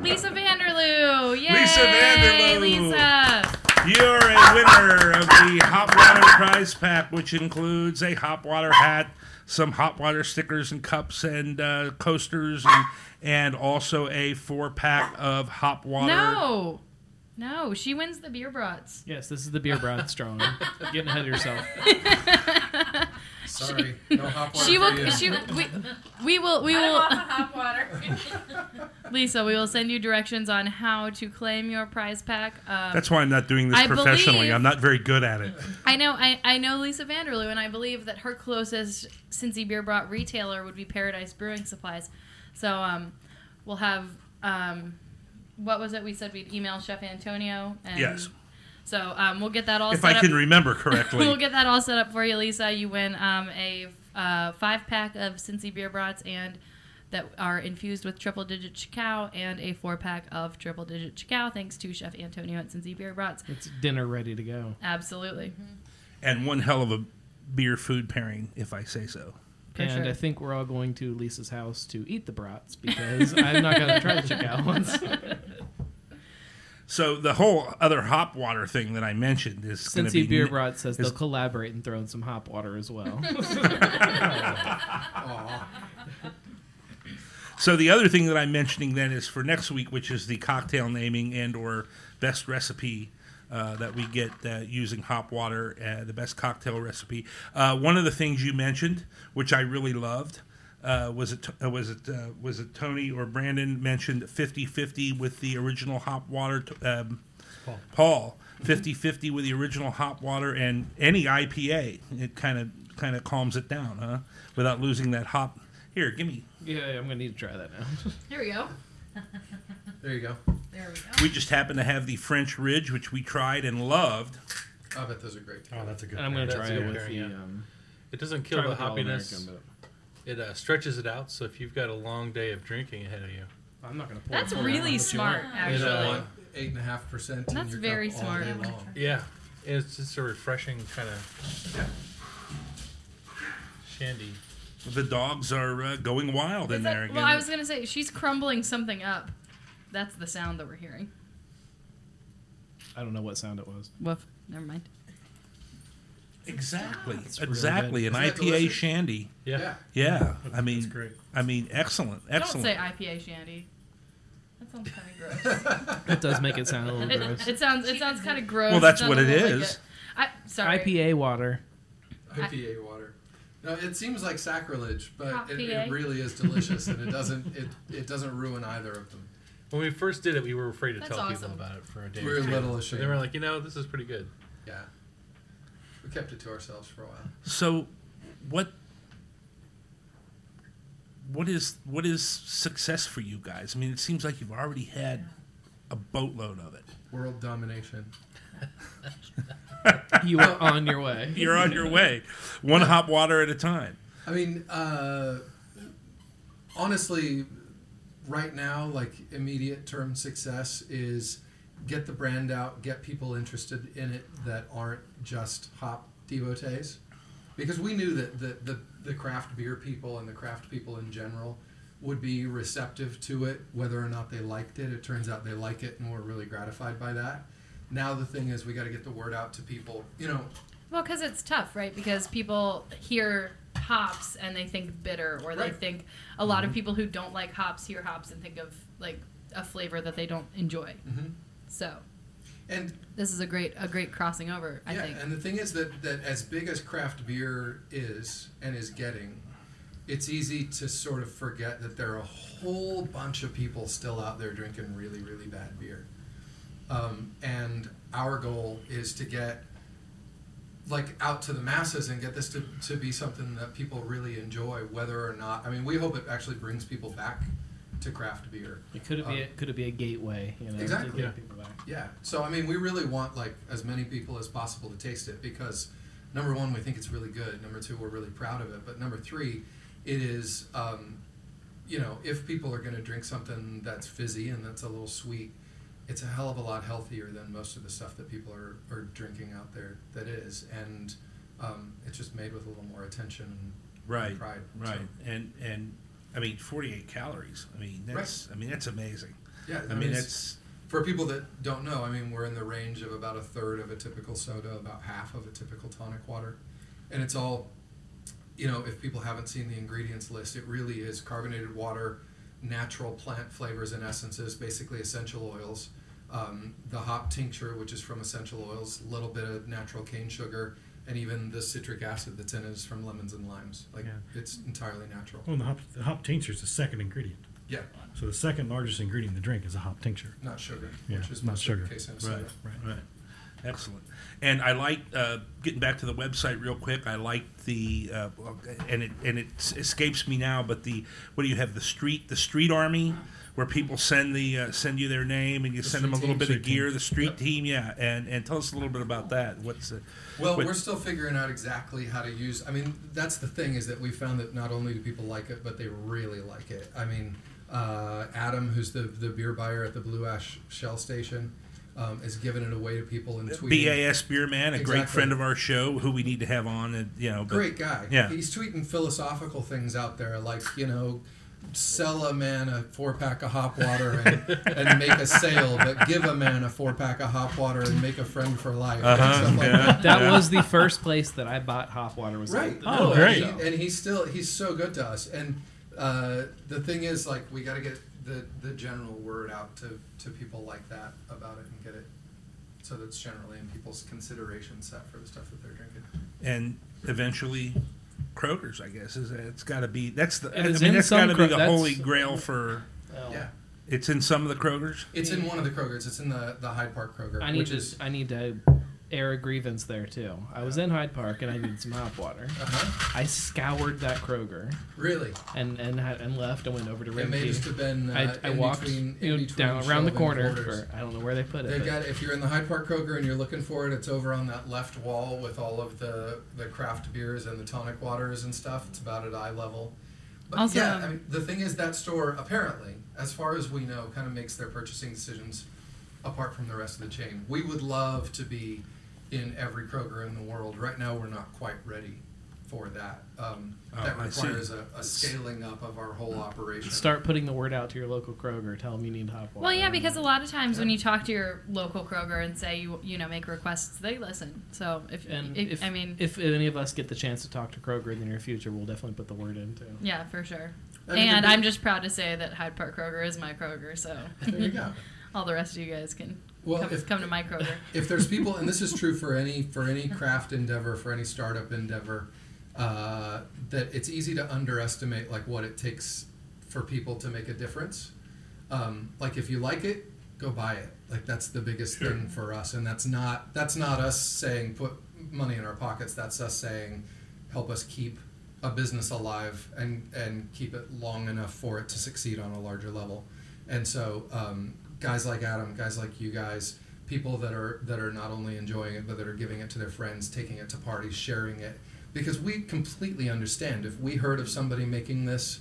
Lisa Vanderloo! Yay! Lisa Vanderloo. Lisa! You're a winner of the Hopwater prize pack, which includes a Hopwater hat, some Hopwater stickers and cups and uh, coasters, and, and also a four pack of Hopwater. No! No, she wins the beer brats. Yes, this is the beer broad strong. Getting ahead of yourself. Sorry, no hot water She will. you. She. We, we will. We will. Lisa, we will send you directions on how to claim your prize pack. Um, That's why I'm not doing this I professionally. believe- I'm not very good at it. I know. I, I know Lisa Vanderloo, and I believe that her closest Cincy beer brought retailer would be Paradise Brewing Supplies. So um, we'll have um, what was it? We said we'd email Chef Antonio. And Yes. So um, we'll get that all set up. If set I up. can remember correctly. we'll get that all set up for you, Lisa. You win um, a uh, five pack of Cincy beer brats and that are infused with triple digit Chickow and a four pack of triple digit Chickow. Thanks to Chef Antonio at Cincy Beer Brats. It's dinner ready to go. Absolutely. and one hell of a beer food pairing, if I say so. For and sure. I think we're all going to Lisa's house to eat the brats because I'm not going to try the chicken ones. So the whole other hop water thing that I mentioned is going to be Cincy Beer n- Brat says is- they'll collaborate and throw in some hop water as well. So the other thing that I'm mentioning then is for next week, which is the cocktail naming and or best recipe uh, that we get uh, using hop water, uh, the best cocktail recipe. Uh, one of the things you mentioned, which I really loved, uh, was it uh, was it uh, was it Tony or Brandon mentioned 50-50 with the original hop water. T- um, Paul. Paul 50-50 with the original hop water and any IPA. It kind of kind of calms it down, huh? Without losing that hop. Here, give me yeah, I'm going to need to try that now. Here we go. There you go. There we go. We just happen to have the French Ridge, which we tried and loved. I bet those are great. Oh, that's a good. And I'm going to try it with the. Um, It doesn't kill the with the hoppiness. All-American, It uh, stretches it out, so if you've got a long day of drinking ahead of you, I'm not going to pour That's it. Pour it really how you smart, want. actually. Uh, Want eight and a half percent. in That's your very cup all smart. day long. yeah, it's just a refreshing kind of shandy. The dogs are uh, going wild in Is there again. well, I was gonna say she's crumbling something up. That's the sound that we're hearing. I don't know what sound it was. Woof. Never mind. Exactly, really exactly. good. An Isn't that IPA delicious? shandy. Yeah. Yeah. Yeah, I mean, That's great. I mean, excellent, excellent. Don't say IPA shandy. That sounds kind of gross. It does make it sound a little gross. it, it sounds it sounds kind of gross. Well, that's It what it doesn't like. I sorry. IPA water. IPA water. No, it seems like sacrilege, but it, PA. it really is delicious, and it doesn't it, it doesn't ruin either of them. When we first did it, we were afraid to That's tell awesome. people about it for a day. We or were a two. little But ashamed. Then we're like, you know, this is pretty good. Yeah, we kept it to ourselves for a while. So, what what is what is success for you guys? I mean, it seems like you've already had a boatload of it. World domination. You are on your way. You're on your way, one hop water at a time. I mean, uh, honestly, right now, like immediate term success is get the brand out, get people interested in it that aren't just hop devotees. Because we knew that the, the, the craft beer people and the craft people in general would be receptive to it, whether or not they liked it. It turns out they like it, and we're really gratified by that. Now the thing is, we got to get the word out to people. You know, Well, because it's tough, right? Because people hear hops and they think bitter, or they think a lot of people who don't like hops hear hops and think of like a flavor that they don't enjoy. Mhm. So and this is a great a great crossing over. I yeah, think. and the thing is that that as big as craft beer is and is getting, it's easy to sort of forget that there are a whole bunch of people still out there drinking really really bad beer. Um, and our goal is to get like out to the masses and get this to, to be something that people really enjoy whether or not i mean we hope it actually brings people back to craft beer It could it be a, could it be a gateway? You know, Exactly. To get Yeah. people back. Yeah. So I mean, we really want like as many people as possible to taste it because number one, we think it's really good. Number two, we're really proud of it. But number three, it is, um, you know, if people are going to drink something that's fizzy and that's a little sweet, it's a hell of a lot healthier than most of the stuff that people are, are drinking out there that is, and um, it's just made with a little more attention and Right, pride. right, So, and and I mean, 48 calories. I mean, that's I mean that's amazing. yeah. I mean, it's- that's For people that don't know, I mean, we're in the range of about a third of a typical soda, about half of a typical tonic water. And it's all, you know, if people haven't seen the ingredients list, it really is carbonated water, natural plant flavors and essences, basically essential oils, um, the hop tincture, which is from essential oils, a little bit of natural cane sugar, and even the citric acid that's in it is from lemons and limes. Like, Yeah. it's entirely natural. Well, the hop, the hop tincture is the second ingredient. Yeah, So the second largest ingredient in the drink is a hop tincture. not sugar, Yeah, which is not most sugar. the case in soda. right, Right. right, excellent. And I like uh, getting back to the website real quick. I like the uh, and it and it s- escapes me now, but the what do you have the street the street army where people send the uh, send you their name and you The send them a little team. bit of Street team. gear. The street Yep. team, yeah, and and tell us a little bit about that. What's the Well, But- we're still figuring out exactly how to use. I mean, that's the thing is that we found that not only do people like it, but they really like it. I mean, uh, Adam, who's the the beer buyer at the Blue Ash Shell Station, um, is giving it away to people and tweeting. BAS Beer Man, a great friend of our show, who we need to have on, and you know, but- Great guy. Yeah. He's tweeting philosophical things out there, like you know. Sell a man a four pack of hop water and, and make a sale, but give a man a four pack of hop water and make a friend for life. Uh-huh, stuff like yeah. that. That Yeah. was the first place that I bought hop water. Was right the Oh, Blue great. And, he- and he's still he's so good to us and uh, the thing is like we got to get the the general word out to to people like that about it and get it so that's generally in people's consideration set for the stuff that they're drinking and eventually Kroger's. I guess is it's got to be that's the. It I mean, in that's some got to be the holy grail for. Well, yeah It's in some of the Krogers. it's in one of the Krogers it's in the the Hyde Park Kroger I need which to. is I need to air a grievance there too. I was in Hyde Park and I needed some hop water. uh-huh, I scoured that Kroger really and and had, and left and went over to it may just have been uh, I, I in walked between, you know, between down around the corner for I don't know where they put it. They've got if you're in the Hyde Park Kroger and you're looking for it, it's over on that left wall with all of the the craft beers and the tonic waters and stuff. It's about at eye level. But Also, yeah, I mean, the thing is that store apparently, as far as we know, kind of makes their purchasing decisions apart from the rest of the chain. We would love to be in every Kroger in the world. Right now, we're not quite ready for that. Um, Oh, that I requires a, a scaling up of our whole operation. Start putting the word out to your local Kroger. Tell them you need hop water. Well, yeah, because a lot of times when you talk to your local Kroger and say you you know make requests, they listen. So if, and if, if I mean, if any of us get the chance to talk to Kroger in the near future, we'll definitely put the word in too. yeah, for sure. I mean, and I'm just proud to say that Hyde Park Kroger is my Kroger. So There you go. all the rest of you guys can Well, come, if- come to my Kroger. if there's people and this is true for any for any craft endeavor for any startup endeavor uh, that it's easy to underestimate like what it takes for people to make a difference. Um, like if you like it, go buy it. Like that's the biggest thing for us, and that's not that's not us saying put money in our pockets. That's us saying help us keep a business alive and and keep it long enough for it to succeed on a larger level. And so um, guys like Adam, guys like you guys, people that are that are not only enjoying it but that are giving it to their friends, taking it to parties, sharing it, because we completely understand if we heard of somebody making this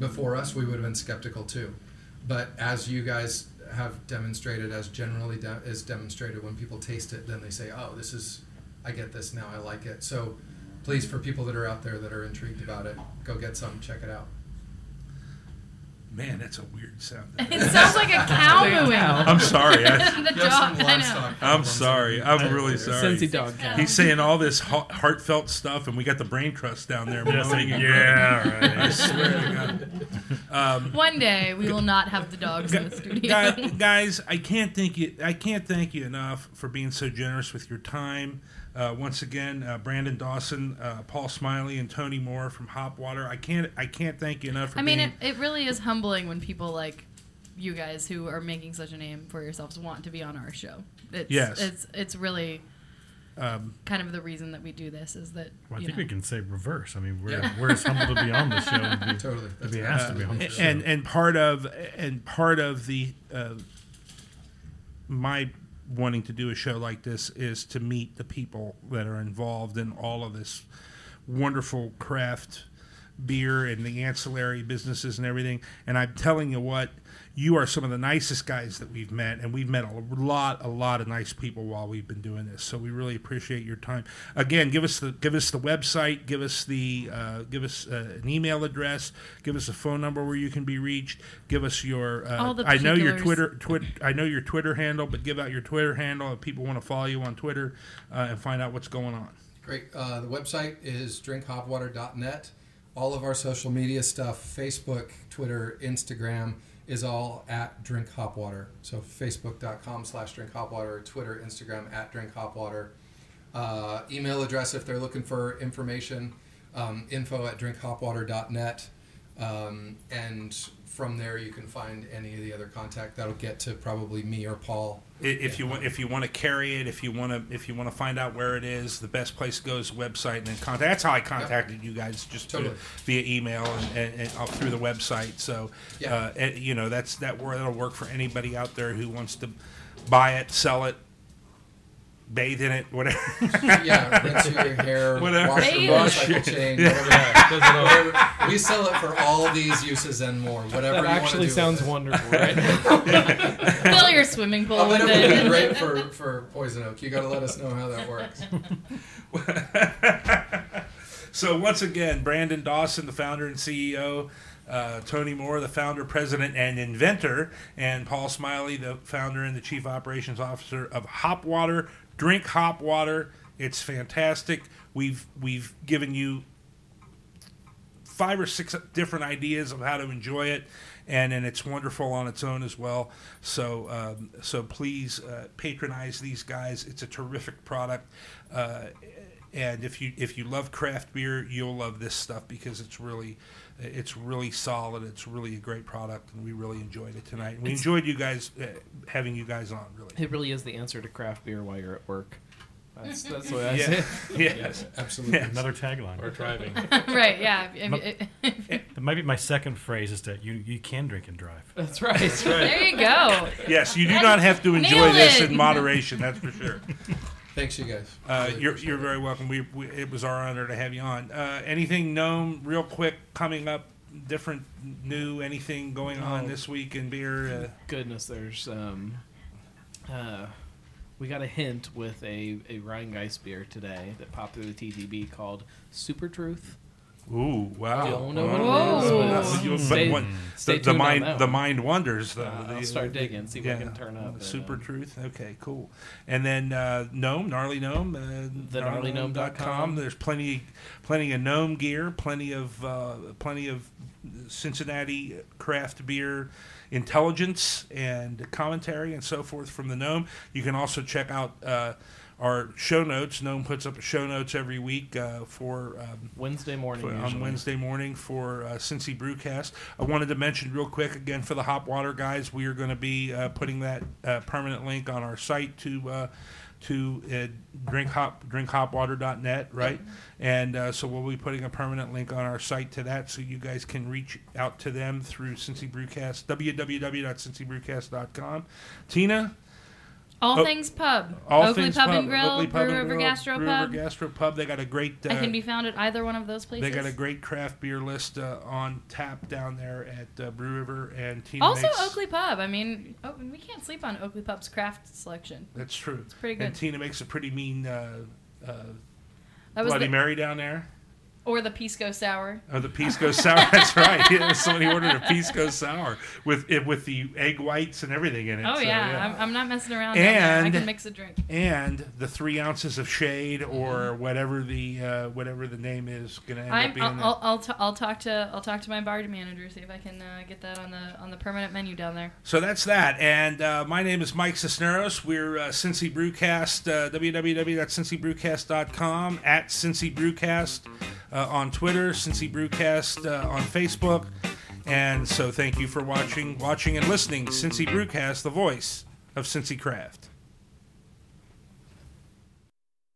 before us, we would have been skeptical too. But as you guys have demonstrated, as generally de- is demonstrated, when people taste it, then they say, "Oh, this is, I get this now. I like it." So, please, for people that are out there that are intrigued about it, go get some, check it out. Man, that's a weird sound. It sounds like a cow mooing. I'm sorry. I, the You have some dog. I know. livestock I'm sorry. I'm really sorry. Cincy dog cow. He's saying all this heart- heartfelt stuff, and we got the brain trust down there. Moaning and yeah, groaning. I swear to God. Um, One day we will not have the dogs in the studio. Guy- guys, I can't thank you. I can't thank you enough for being so generous with your time. Uh, once again, uh, Brandon Dawson, uh, Paul Smiley, and Tony Moore from Hopwater. I can't. I can't thank you enough for I mean, it, it really is humbling when people like you guys who are making such a name for yourselves want to be on our show. It's, Yes. It's it's really um, kind of the reason that we do this is that Well, I you think know, we can say reverse. I mean, we're, Yeah. we're as humble to be on the show and be, Totally. to be That's asked to be on the show. and and part of and part of the uh, my wanting to do a show like this is to meet the people that are involved in all of this wonderful craft beer and the ancillary businesses and everything. And I'm telling you what, you are some of the nicest guys that we've met, and we've met a lot, a lot of nice people while we've been doing this. So we really appreciate your time. Again, give us the give us the website, give us the uh, give us uh, an email address, give us a phone number where you can be reached, give us your. Uh, All the I know your particulars. Twitter, I know your Twitter handle, but give out your Twitter handle if people want to follow you on Twitter uh, and find out what's going on. Great. Uh, the website is drinkhopwater.net. All of our social media stuff Facebook, Twitter, Instagram is all at Drink Hop Water. So facebook.com slash Drink Hopwater, Twitter, Instagram at Drink Hopwater. Uh, email address if they're looking for information, um, info at drinkhopwater.net. Um, and from there you can find any of the other contact. That'll get to probably me or Paul. If you want, if you want to carry it, if you want to, if you want to find out where it is, the best place to go is the website and then contact. That's how I contacted you guys, just Totally. via email and, and, and uh, through the website. So, Yeah. uh, you know, that's that. That'll work for anybody out there who wants to buy it, sell it, bathe in it, whatever. yeah, rinse your hair, Whatever. wash your Bathe. motorcycle chain, whatever. whatever. We sell it for all these uses and more. Whatever That you actually want to do sounds with it. wonderful, right? fill your swimming pool Oh, with it would be great for, for Poison Oak. You got to let us know how that works. So once again, Brandon Dawson, the founder and CEO, uh, Tony Moore, the founder, president, and inventor, and Paul Smiley, the founder and the chief operations officer of Hopwater. Drink hop water. It's fantastic. We've we've given you five or six different ideas of how to enjoy it, and and it's wonderful on its own as well. So um, so please uh, patronize these guys. It's a terrific product. Uh, and if you if you love craft beer, you'll love this stuff because it's really it's really solid. It's really a great product, and we really enjoyed it tonight. We It's- enjoyed you guys uh, having you guys on. Really, it really is the answer to craft beer while you're at work. That's that's the way I yeah, say it. yes. Absolutely. Yeah. Another tagline. or driving. right? Yeah. It- might be my second phrase is that you, you can drink and drive. That's right. That's right. there you go. Yes, you do not have to enjoy Nailed this in moderation. That's for sure. Thanks, you guys. Uh, Really you're you're it. very welcome. We, we it was our honor to have you on. Uh, anything known, real quick, coming up, different, new, anything going on Oh. this week in beer? Uh, Goodness, there's um, uh, we got a hint with a a Rhinegeist beer today that popped through the TTB called Super Truth. Ooh, wow! Don't know what it is, but, stay, the, the on mind that the mind wonders though. Uh, I'll start digging, see what I can turn up, Super uh, truth. Okay, cool. And then uh, gnome, gnarly gnome, uh, TheGnarlyGnome.com. There's plenty, plenty of gnome gear, plenty of uh, plenty of Cincinnati craft beer intelligence and commentary and so forth from the gnome. You can also check out. Uh, our show notes. Gnome puts up show notes every week uh, for. Um, Wednesday morning. for- on. Wednesday morning for uh, Cincy Brewcast. I wanted to mention real quick again for the hop water guys, we are going to be uh, putting that uh, permanent link on our site to uh, to uh, drink hop drinkhopwater.net, right? And uh, so we'll be putting a permanent link on our site to that, so you guys can reach out to them through Cincy Brewcast www.cincybrewcast.com. Tina, All Oh, things pub. all Oakley things Pub, pub, and Grill, Oakley Pub Brew and River Grill, Gastro Brew Pub. River Gastro Pub. They got a great. Uh, I can be found at either one of those places. They got a great craft beer list uh, on tap down there at uh, Brew River, and Tina also makes, Oakley Pub. I mean, oh, we can't sleep on Oakley Pub's craft selection. That's true. It's pretty good. And. Tina makes a pretty mean uh, uh, That was Bloody the, Mary down there. Or the Pisco Sour. Oh, the Pisco sour. That's right. Yeah, somebody ordered a Pisco sour with it with the egg whites and everything in it. Oh so, yeah, I'm, I'm not messing around. there. I can mix a drink. and the three ounces of shade or whatever the uh, whatever the name is going to end up I'm, being. I'll. I'll, I'll, t- I'll talk to I'll talk to my bar manager see if I can uh, get that on the on the permanent menu down there. So that's that. And uh, my name is Mike Cisneros. We're uh, Cincy Brewcast, uh, www.cincybrewcast.com, at Cincy Brewcast uh, on Twitter, Cincy Brewcast uh, on Facebook. And so thank you for watching, watching and listening. Cincy Brewcast, the voice of Cincy Craft.